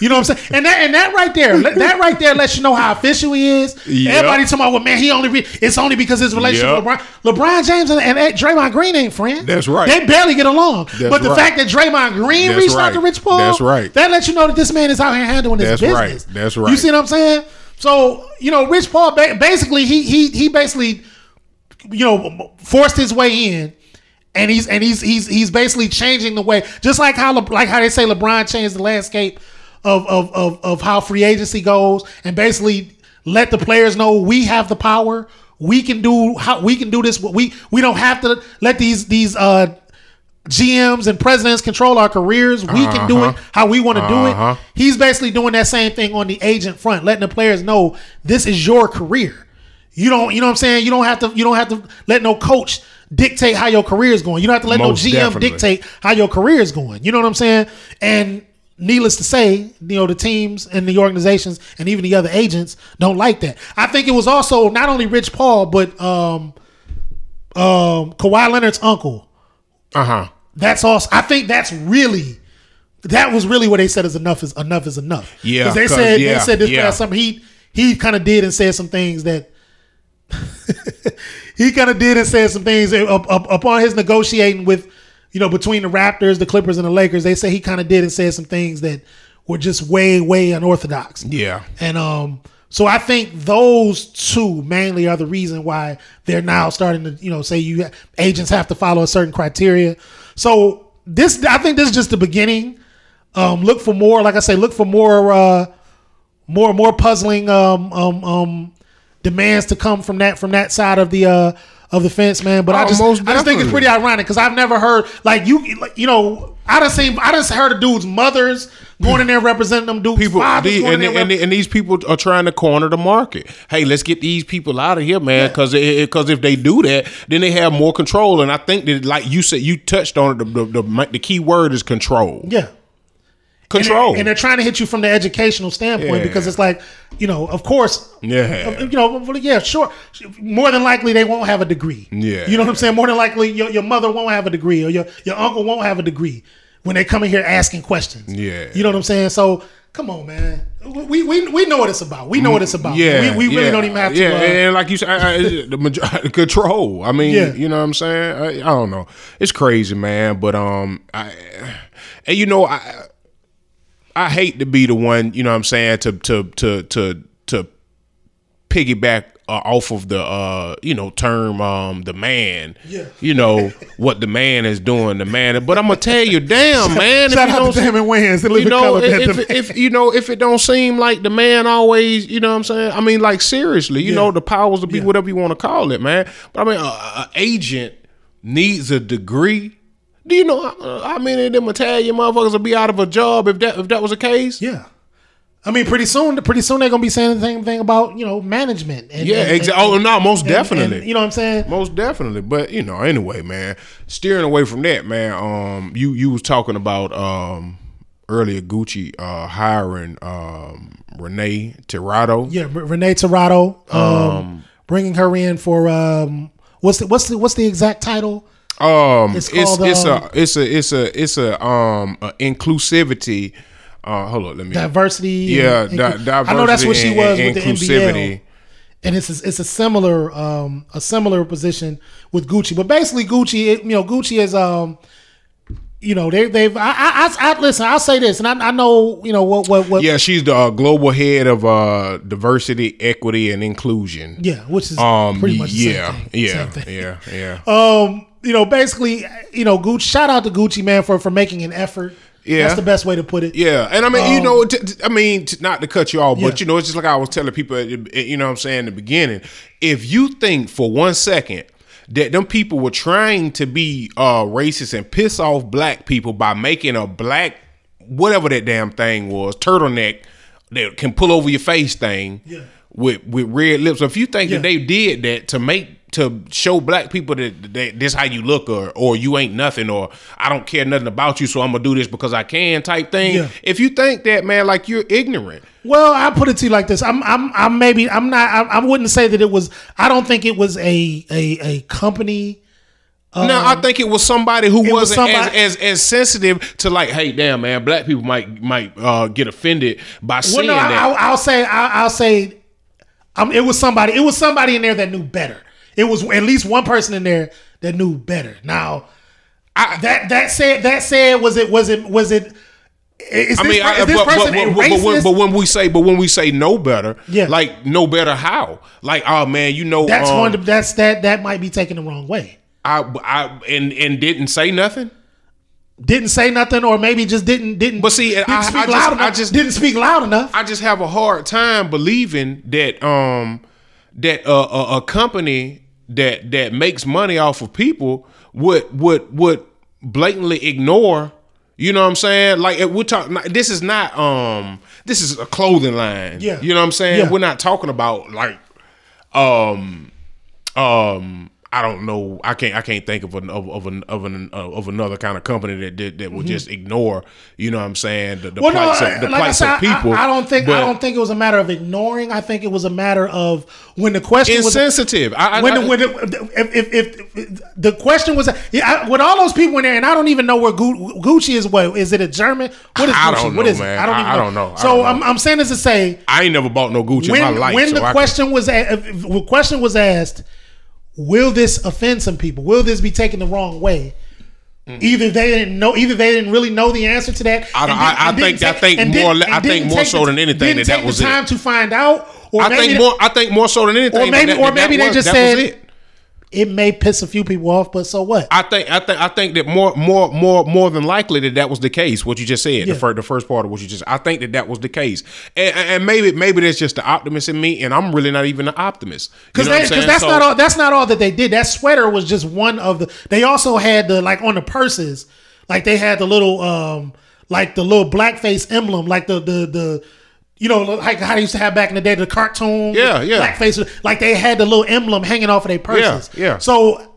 You know what I'm saying? And that and that right there, that right there lets you know how official he is. Yep. Everybody talking about, well, man, he only re- it's only because his relationship Yep. with LeBron. LeBron James and, and Draymond Green ain't friends. That's right. They barely get along. That's but the right. fact that Draymond Green That's reached out to Rich Paul, That's right. That lets you know that this man is out here handling his That's business. right. That's right. You see what I'm saying? So you know, Rich Paul basically he he he basically you know forced his way in. And he's and he's he's he's basically changing the way, just like how Le- like how they say LeBron changed the landscape of of of, of how free agency goes, and basically let the players know we have the power. We can do how we can do this. We we don't have to let these these uh GMs and presidents control our careers. We can do it Uh-huh. how we want to do Uh-huh. it. He's basically doing that same thing on the agent front, letting the players know this is your career. You don't, you know what I'm saying? You don't have to, you don't have to let no coach dictate how your career is going. You don't have to let Most no GM definitely. dictate how your career is going. You know what I'm saying? And needless to say, you know, the teams and the organizations and even the other agents don't like that. I think it was also not only Rich Paul, but um um Kawhi Leonard's uncle Uh huh. That's also. I think that's really. That was really what they said is enough is enough is enough. Yeah, because they said yeah, they said this yeah. past summer he he kind of did and said some things that he kind of did and said some things up, up, upon his negotiating with you know between the Raptors, the Clippers, and the Lakers. They say he kind of did and said some things that were just way way unorthodox. Yeah. And um, so I think those two mainly are the reason why they're now starting to, you know, say you agents have to follow a certain criteria. So this, I think this is just the beginning. Um, look for more, like I say, look for more, uh, more, more puzzling um, um, um, demands to come from that from that side of the uh, of the fence, man. But I Oh, just, most I just think it's pretty ironic because I've never heard like you, like, you know, I done seen, I just heard of dudes' mothers going in there representing them dudes' People the- and, and, rep- and these people are trying to corner the market. Hey, let's get these people out of here, man. Because because if they do that, then they have more control. And I think that, like you said, you touched on it. The the, the, the key word is control. Yeah. Control. And they're, and they're trying to hit you from the educational standpoint Yeah. because it's like, you know, of course, Yeah. you know, well, yeah, sure. More than likely, they won't have a degree. Yeah. You know what I'm saying? More than likely, your, your mother won't have a degree or your, your uncle won't have a degree when they come in here asking questions. Yeah. You know what I'm saying? So, come on, man. We, we, we know what it's about. We know what it's about. Yeah, We, we really yeah. don't even have to. Yeah, uh, and like you said, I, I, the major- control. I mean, Yeah. you know what I'm saying? I, I don't know. It's crazy, man. But um, I and you know I I hate to be the one. You know what I'm saying to to to to to piggyback uh, off of the uh you know term um the man. Yeah. You know what the man is doing. The man, but I'm gonna tell you, damn man. if Shout you out don't to Damon Wayans. You know, if, if, if you know, if it don't seem like the man always, you know what I'm saying? I mean, like seriously, you Yeah. know, the powers to be Yeah. whatever you want to call it, man. But I mean, an agent needs a degree. Do you know uh, how many of them Italian motherfuckers would be out of a job if that if that was the case? yeah. I mean, pretty soon, pretty soon they're gonna be saying the same thing about you know management. And, Yeah, exactly. Oh no, most definitely. and, you know what I'm saying? Most definitely, but you know, anyway, man. Steering away from that, man. Um, you you was talking about um earlier Gucci uh hiring um Renee Tirado. Yeah, R- Renee Tirado, um, bringing her in for um, what's the what's the what's the exact title? Um, It's it's called, it's, um, a it's a it's a it's a um a inclusivity. Uh, hold on, let me. Diversity. yeah, and- di- diversity. I know that's what she was and with the NBL. and it's a, it's a similar um a similar position with Gucci. But basically, Gucci, it, you know, Gucci is um, you know, they they've I I, I, listen. I'll say this, and I, I know you know what what what Yeah, she's the uh, global head of uh diversity, equity, and inclusion. yeah, which is Um. pretty much yeah. Yeah. Yeah. Yeah. Um, you know, basically, you know, Gucci. Shout out to Gucci man for for making an effort. Yeah. that's the best way to put it. Yeah, and I mean, you know, t- t- I mean, t- not to cut you off, but Um, Yeah. you know, it's just like I was telling people, you know, what I'm saying in the beginning. If you think for one second that them people were trying to be uh racist and piss off black people by making a black whatever that damn thing was turtleneck that can pull over your face thing Yeah. with with red lips. If you think Yeah. that they did that to make to show black people that, that this how you look or or you ain't nothing or I don't care nothing about you so I'm gonna do this because I can type thing. Yeah. If you think that man like you're ignorant. Well, I put it to you like this. I'm, I'm, I'm maybe, I'm not. I, I wouldn't say that it was. I don't think it was a, a, a company. no, I think it was somebody who Um, it was wasn't somebody- as, as as sensitive to like, hey, damn man, black people might might uh, get offended by Well, saying no, I, that. I'll, I'll say, I'll, I'll say, um, it was somebody. It was somebody in there that knew better. It was at least one person in there that knew better. Now, I, that that said, that said, was it, was it, was it? Is I this, mean, I, is this but, but, person but, a but, when, but when we say, but when we say no better, Yeah. like no better how? Like, oh man, you know, that's um, one. to- That's that. That might be taken the wrong way. I, I and and didn't say nothing. Didn't say nothing, or maybe just didn't didn't. But see, didn't I- speak I just- loud I enough. just- didn't speak loud enough. I just have a hard time believing that um that uh, a, a company that that makes money off of people would would would blatantly ignore. You know what I'm saying? Like we're talking. This is not um. This is a clothing line. Yeah. You know what I'm saying? Yeah. We're not talking about like um um I don't know. I can't. I can't think of an of, of an of an uh, of another kind of company that that, that would just ignore. You know what I'm saying? The, the Mm-hmm. Well, no, of, the like plights said, of people. I, I don't think I don't think it was a matter of ignoring. I think it was a matter of when the question was insensitive. I, I, when, I- the, when the, if, if, if, if the question was yeah, I, with all those people in there, and I don't even know where Gucci is. What is it? A German? What is I Gucci? don't know, is man. it? I don't I- even I don't know. I So don't know. I'm, I'm saying this to say I ain't never bought no Gucci when in my life. when so the I question was a- if, if the question was asked, will this offend some people? Will this be taken the wrong way? Mm-hmm. Either they didn't know, either they didn't really know the answer to that. I- I- I think- didn't I think more I think more take so the- than anything that that take was the it. time to find out, or I maybe think more. I think more so than anything. or maybe, that- or maybe that they was- just said it. may piss a few people off, but so what? I think I think I think that more more more more than likely that that was the case. What you just said, Yeah. the first the first part of what you just, I think that that was the case, and, and maybe maybe that's just the optimist in me, and I'm really not even an optimist. Because know what I'm saying? that's So- not all. That's not all that they did. That sweater was just one of the. They also had the like on the purses, like they had the little um like the little blackface emblem, like the the the. You know, like how they used to have back in the day, the cartoon, Yeah, yeah. blackface. Like they had the little emblem hanging off of their purses. Yeah, yeah. So,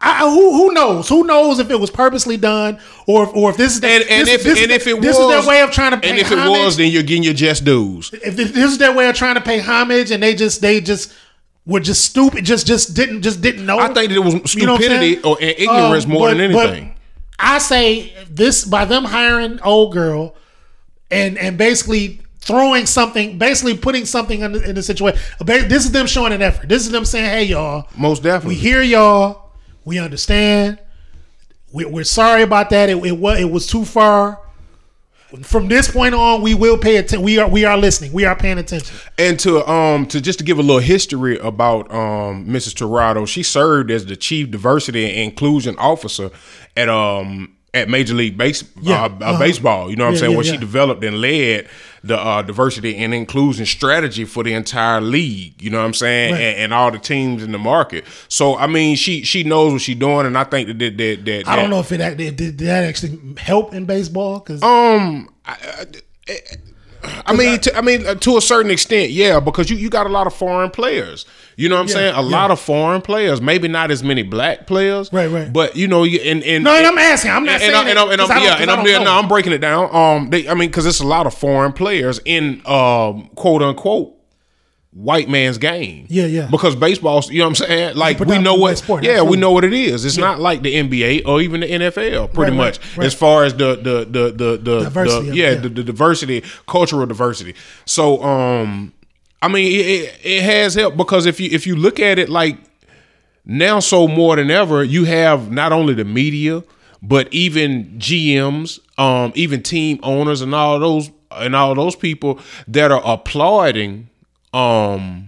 I, who who knows? Who knows if it was purposely done or if, or if this is the, And, and this, if this, and if it this was is their way of trying to pay homage. and if it was, then you're getting your just dues. if this is their way of trying to pay homage and they just they just were just stupid just just didn't just didn't know I think that it was You know stupidity or ignorance Um, more but- than anything. i say this by them hiring old girl and and basically throwing something basically putting something in the, in the situation. This is them showing an effort. This is them saying hey y'all Most definitely. we hear y'all. We understand. We, we're sorry about that. It, it was it was too far. From this point on we will pay attention we are we are listening. We are paying attention. And to um to just to give a little history about um Mrs. Tirado, she served as the chief diversity and inclusion officer at um at Major League Base Yeah, uh, uh-huh. uh, baseball. You know what I'm saying? yeah, Where she yeah. developed and led the uh, diversity and inclusion strategy for the entire league. You know what I'm saying? Right. And, and all the teams in the market. So I mean, she she knows what she's doing, and I think that that that, that I don't know if it did, did that actually help in baseball because Um, I, I, I mean, to, I mean, uh, to a certain extent, yeah, because you, you got a lot of foreign players. You know what I'm Yeah, saying? A yeah. lot of foreign players. Maybe not as many black players. Right, right. But you know, you and, and No, and I'm asking. I'm not and, saying and, I'm, and I'm, I yeah, and I I'm no, I'm breaking it down. Um, they, I mean, because it's a lot of foreign players in um, quote unquote white man's game. Yeah, yeah. Because baseball's, you know what I'm saying? Like we know what, sport, yeah, we know what it is. It's not like the NBA or even the NFL, pretty Right, much, right, right. as far as the the the the the, Diversity the yeah, yeah. The, the diversity, cultural diversity. So, um, I mean, it, it, it has helped because if you if you look at it like now, so more than ever, you have not only the media, but even GMs, um, even team owners, and all those and all those people that are applauding. Um,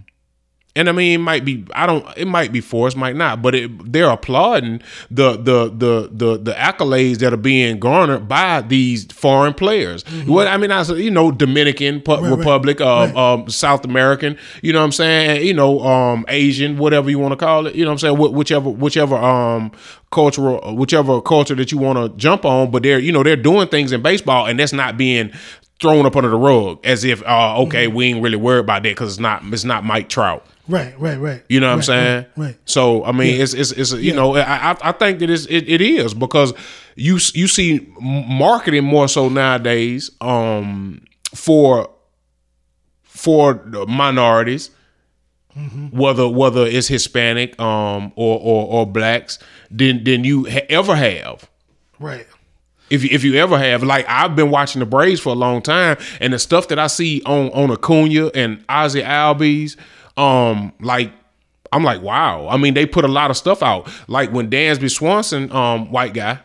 and I mean, it might be I don't. It might be forced, might not, but it, they're applauding the the the the the accolades that are being garnered by these foreign players. What I mean, I said, you know, Dominican Pu- Mm-hmm. right. Republic, uh, Right. um, South American, you know what I'm saying? You know, um, Asian, whatever you want to call it. You know what I'm saying? Wh- whichever, whichever, um, cultural, whichever culture that you want to jump on. But they're, you know, they're doing things in baseball, and that's not being thrown up under the rug as if, uh, okay, Mm-hmm. we ain't really worried about that because it's not, it's not Mike Trout. Right, right, right. You know what I'm saying? Right. right. So I mean, it's it's it's you know I I- I think that it's, it it is because you you see marketing more so nowadays um for for the minorities. Mm-hmm. Whether whether it's Hispanic um or or, or blacks than than you ha- ever have Right. If you, if you ever have like I've been watching the Braves for a long time and the stuff that I see on on Acuna and Ozzie Albies um like I'm like wow. I mean they put a lot of stuff out. Like when Dansby Swanson um white guy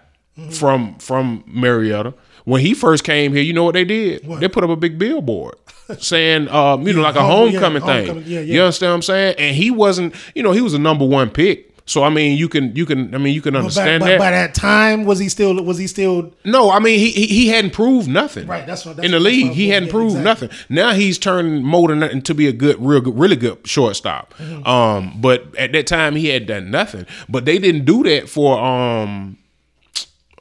from from Marietta when he first came here you know what they did? They put up a big billboard saying um you know like a home- yeah, homecoming thing. homecoming, yeah, you understand what I'm saying? And he wasn't you know he was a number one pick so I mean you can you can I mean you can But by, understand that by that time, was he still? Was he still? no, I mean he he, he hadn't proved nothing. Right, that's what- that's in the what- league he hadn't proved exactly. nothing. Now he's turning more than nothing to be a good, real, good, really good shortstop. Mm-hmm. Um, but at that time he had done nothing. But they didn't do that for um,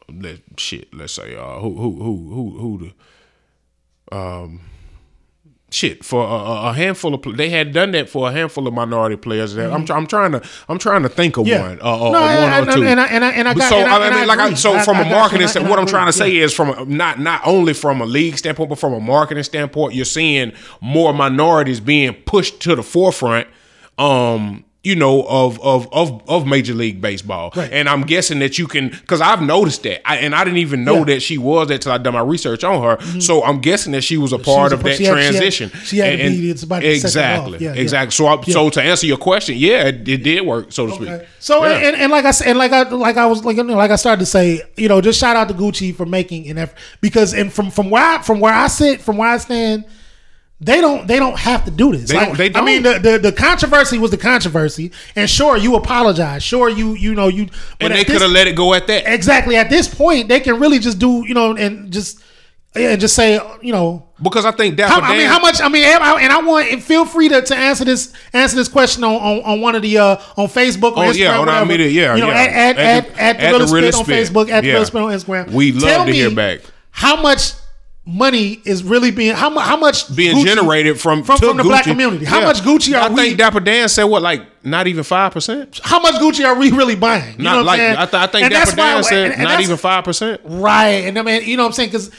let, shit. Let's say uh, who who who who who the um. Shit for a- a, handful of pl- they had done that for a handful of minority players. That I'm, tr- I'm trying to I'm trying to think of Mm-hmm. Yeah. one uh, or, No, or one or two. and I- and I- and I got- so and I- and mean, I like I, so from a marketing standpoint, what I'm trying to say is from a, not not only from a league standpoint, but from a marketing standpoint, you're seeing more minorities being pushed to the forefront. Um, you know, of of of of Major League Baseball, Right. and I'm guessing that you can because I've noticed that, I, and I didn't even know Yeah. Mm-hmm. that she was that till I done my research on her. So I'm guessing that she was a part was of that she had- she had- transition. she had And- be- it's about to set that exactly. Yeah, yeah. exactly. So, I, so to answer your question, yeah, it, it did work, so to speak. So Yeah. and, and like I said, and like I like I was like you know, like I started to say, you know, just shout out to Gucci for making an effort because and from from where I, from where I sit, from where I stand, they don't they don't have to do this. They Like, don't- they I mean, the, the the controversy was the controversy, and sure, you apologize. Sure, you you know you. but and they could have let it go at that. exactly at this point they can really just do you know and just yeah, and just say you know Because I think how, I mean, how much? I mean, and I, want and feel free to, to answer this answer this question on, on, on one of the uh, on Facebook or Oh, Instagram. yeah, on our media, yeah, you know, yeah. at at At at, the- at, the the Spit on. Facebook, at the Yeah. Spit on Instagram. We'd love Tell to hear back. How much money is really being how much how much being Gucci- generated from from, from the black community? How Yeah. much Gucci are I we? think Dapper Dan said what, like not even five percent. how much Gucci are we really buying? You know Not what like I'm saying? I, th- I think And Dapper that's why- Dan said and- and not even five percent. Right, and I mean, you know what I'm saying? Because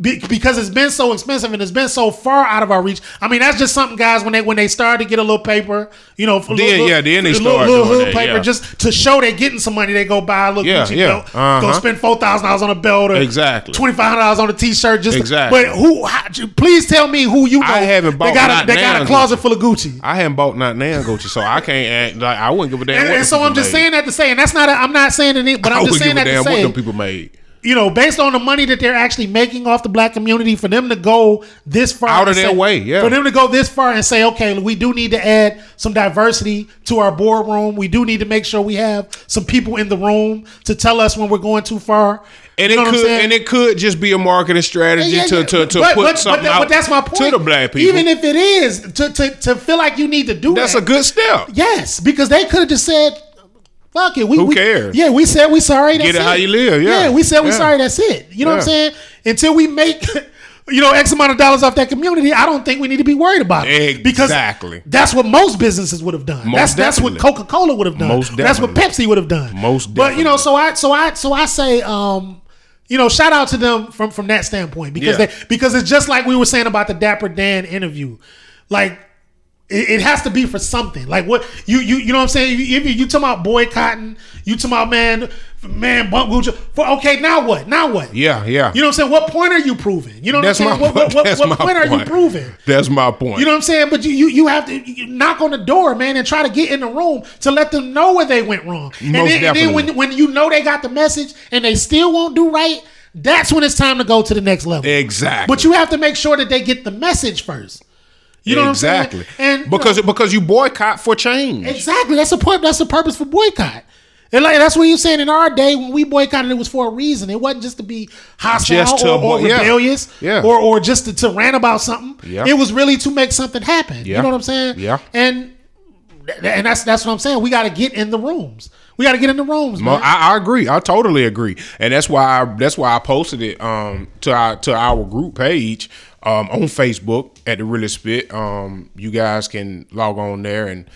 because it's been so expensive and it's been so far out of our reach. I mean, that's just something, guys. When they when they start to get a little paper, you know, for Then, yeah, then they a little, start little doing hood that, paper yeah. just to show they're getting some money. They go buy a little Yeah, Gucci yeah, belt, go uh-huh. spend four thousand dollars on a belt, or Exactly. twenty five hundred dollars on a t shirt. Just Exactly. but who? How, please tell me who you know. I haven't They bought got a, they got a closet full of Gucci. I haven't bought not now Gucci, so I can't act like I wouldn't give a damn. And, and so I'm just made. saying that to say, and that's not. A, I'm not saying it, but I I'm just saying give a that to damn what say them people made. You know, based on the money that they're actually making off the black community, for them to go this far Out of their say- way, yeah. For them to go this far and say, okay, we do need to add some diversity to our boardroom. We do need to make sure we have some people in the room to tell us when we're going too far. And You it could and it could just be a marketing strategy Yeah, yeah, to, to, to But- put but- something but, out but that's my point. to the black people. Even if it is to, to, to feel like you need to do that's that, a good step. Yes, because they could have just said, "Fuck it." We, Who we- cares? Yeah, we said we sorry. That's Get it how you live, yeah. yeah we said we Yeah. sorry. That's it. You know what I'm saying? Until we make, you know, X amount of dollars off that community, I don't think we need to be worried about it. Exactly. Because that's what most businesses would have done. Most that's that's what. Coca Cola would have done. Most That's what. Pepsi would have done. Most Definitely. But you know, so I so I so I say, um, you know, shout out to them from from that standpoint because Yeah. they because it's just like we were saying about the Dapper Dan interview, like. It, it has to be for something. Like what you you you know what I'm saying? You, if you, you talking about boycotting, you talking about man man bump Gucci. For okay, now what? Now what? Yeah, yeah. You know what I'm saying? What point are you proving? You know what That's I'm my saying? What, what, what, that's what my point are you proving? That's my point. You know what I'm saying? But you, you you have to you knock on the door, man, and try to get in the room to let them know where they went wrong. And Most then, and then when when you know they got the message and they still won't do right, that's when it's time to go to the next level. Exactly. But you have to make sure that they get the message first. You know exactly. what I'm saying? And because because you boycott for change. Exactly. That's the point. That's the purpose for boycott. And like that's what you're saying. In our day, when we boycotted, it was for a reason. It wasn't just to be hostile Just to or, or yeah. rebellious, Yeah. or or just to, to rant about something. Yeah. It was really to make something happen. You know what I'm saying? Yeah. And and that's that's what I'm saying. We got to get in the rooms. We got to get in the rooms, man. I, I agree. I totally agree, and that's why I, that's why I posted it um, to our to our group page um, on Facebook at the Really Spit. Um, you guys can log on there and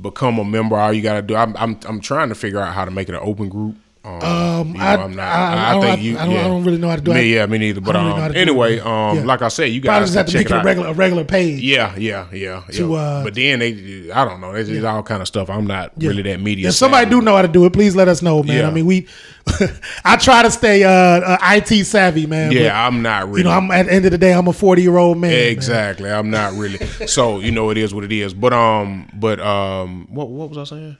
become a member. All you got to do. I'm, I'm I'm trying to figure out how to make it an open group. Um, you know, I- I'm not. I- I I, don't- think I- you. I don't- I don't really know how to do Me, it. yeah, me neither. But don't really know how um, do anyway, um, Yeah. like I said, you guys just have to check make it a regular a regular page. Yeah, yeah, yeah. To, uh, but then they, I don't know. There's just all kind of stuff. I'm not Yeah. really that media. If somebody savvy. do know how to do it, please let us know, man. Yeah. I mean, we. I try to stay uh, uh, IT savvy, man. but, yeah, I'm not really. you know, I'm at the end of the day, I'm a 40 year old man. man. Exactly. I'm not really. so you know, it is what it is. But um, but um, what what was I saying?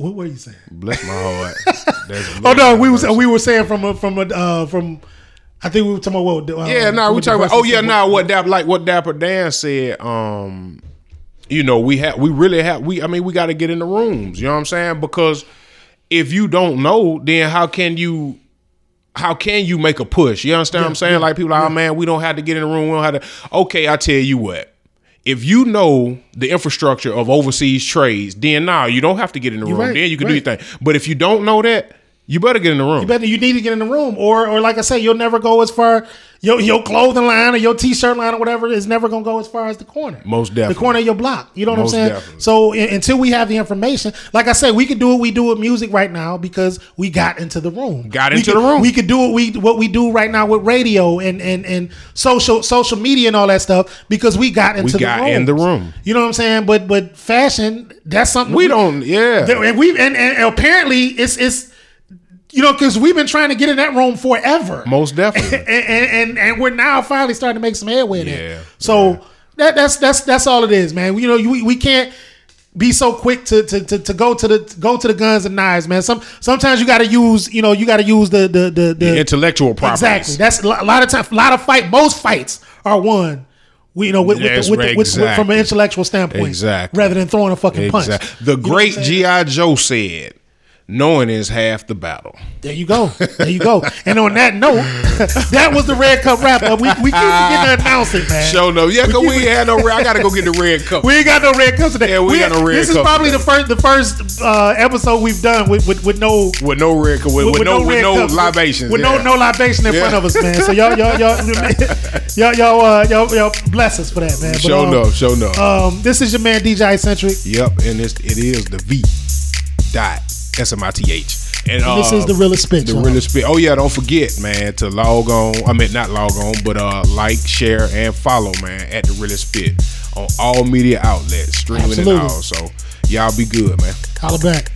What were you saying? Bless my heart. Oh no, we was we were saying from a, from a, uh, from. I think we were talking about what. Uh, Yeah, no, we talking about. Oh yeah, verses- no, what Dapper like what Dapper Dan said. Um, you know, we have we really have we. I mean, we got to get in the rooms. You know what I'm saying? Because if you don't know, then how can you? How can you make a push? You understand what I'm saying? like people, like, oh man, we don't have to get in the room. We don't have to. Okay, I tell you what. If you know the infrastructure of overseas trades, then now you don't have to get in the room. right, then you can right. do your thing. But if you don't know that, you better get in the room. You better you need to get in the room, or or like I say, you'll never go as far. Your your clothing line or your t shirt line or whatever is never gonna go as far as the corner. Most definitely, the corner of your block. You know what Most I'm saying? definitely. So in, until we have the information, like I said, we can do what we do with music right now because we got into the room. Got We into could- the room. We could do what we what we do right now with radio and and and social social media and all that stuff because we got into the got room. in the room. You know what I'm saying? But but fashion, that's something we don't. Yeah. and we and, and apparently it's it's you know because we've been trying to get in that room forever. Most definitely. and, and and and we're now finally starting to make some headway Yeah, there. So that that's that's that's all it is, man. You know, we, we can't be so quick to, to to to go to the to go to the guns and knives, man. Some sometimes you got to use you know you got to use the the the, the intellectual properties. exactly. That's a lot of times. A lot of fight. Most fights are won. We, you know, with, with, the, with, the, from an intellectual standpoint, Exactly. rather than throwing a fucking punch. Exactly. The You know great GI Joe said, "Knowing is half the battle." There you go. There you go. And on that note, that was the Red Cup wrap up. We, we keep forgetting to announce it, man. Show no, yeah, cause we ain't had no. red- I gotta go get the red cup. We ain't got no red cups today. Yeah, we got no red cup. This is probably today. the first the first uh, episode we've done with with, with no with no red cup, with, with, no, with no cups, libations, with yeah. no no libation in Yeah. front of us, man. So y'all y'all y'all y'all y'all, uh, y'all, y'all bless us for that, man. But, Show um, no, show no. Um, this is your man DJ Eccentric. yep, and it's, it is the V dot S M I T H. And uh, This is the realest spit. The y'all. realest spit. Oh yeah, don't forget, man, to log on. I mean, not log on, but uh, like, share, and follow, man, at the realest spit on all media outlets, streaming Absolutely. and all. So y'all be good, man. Holla back.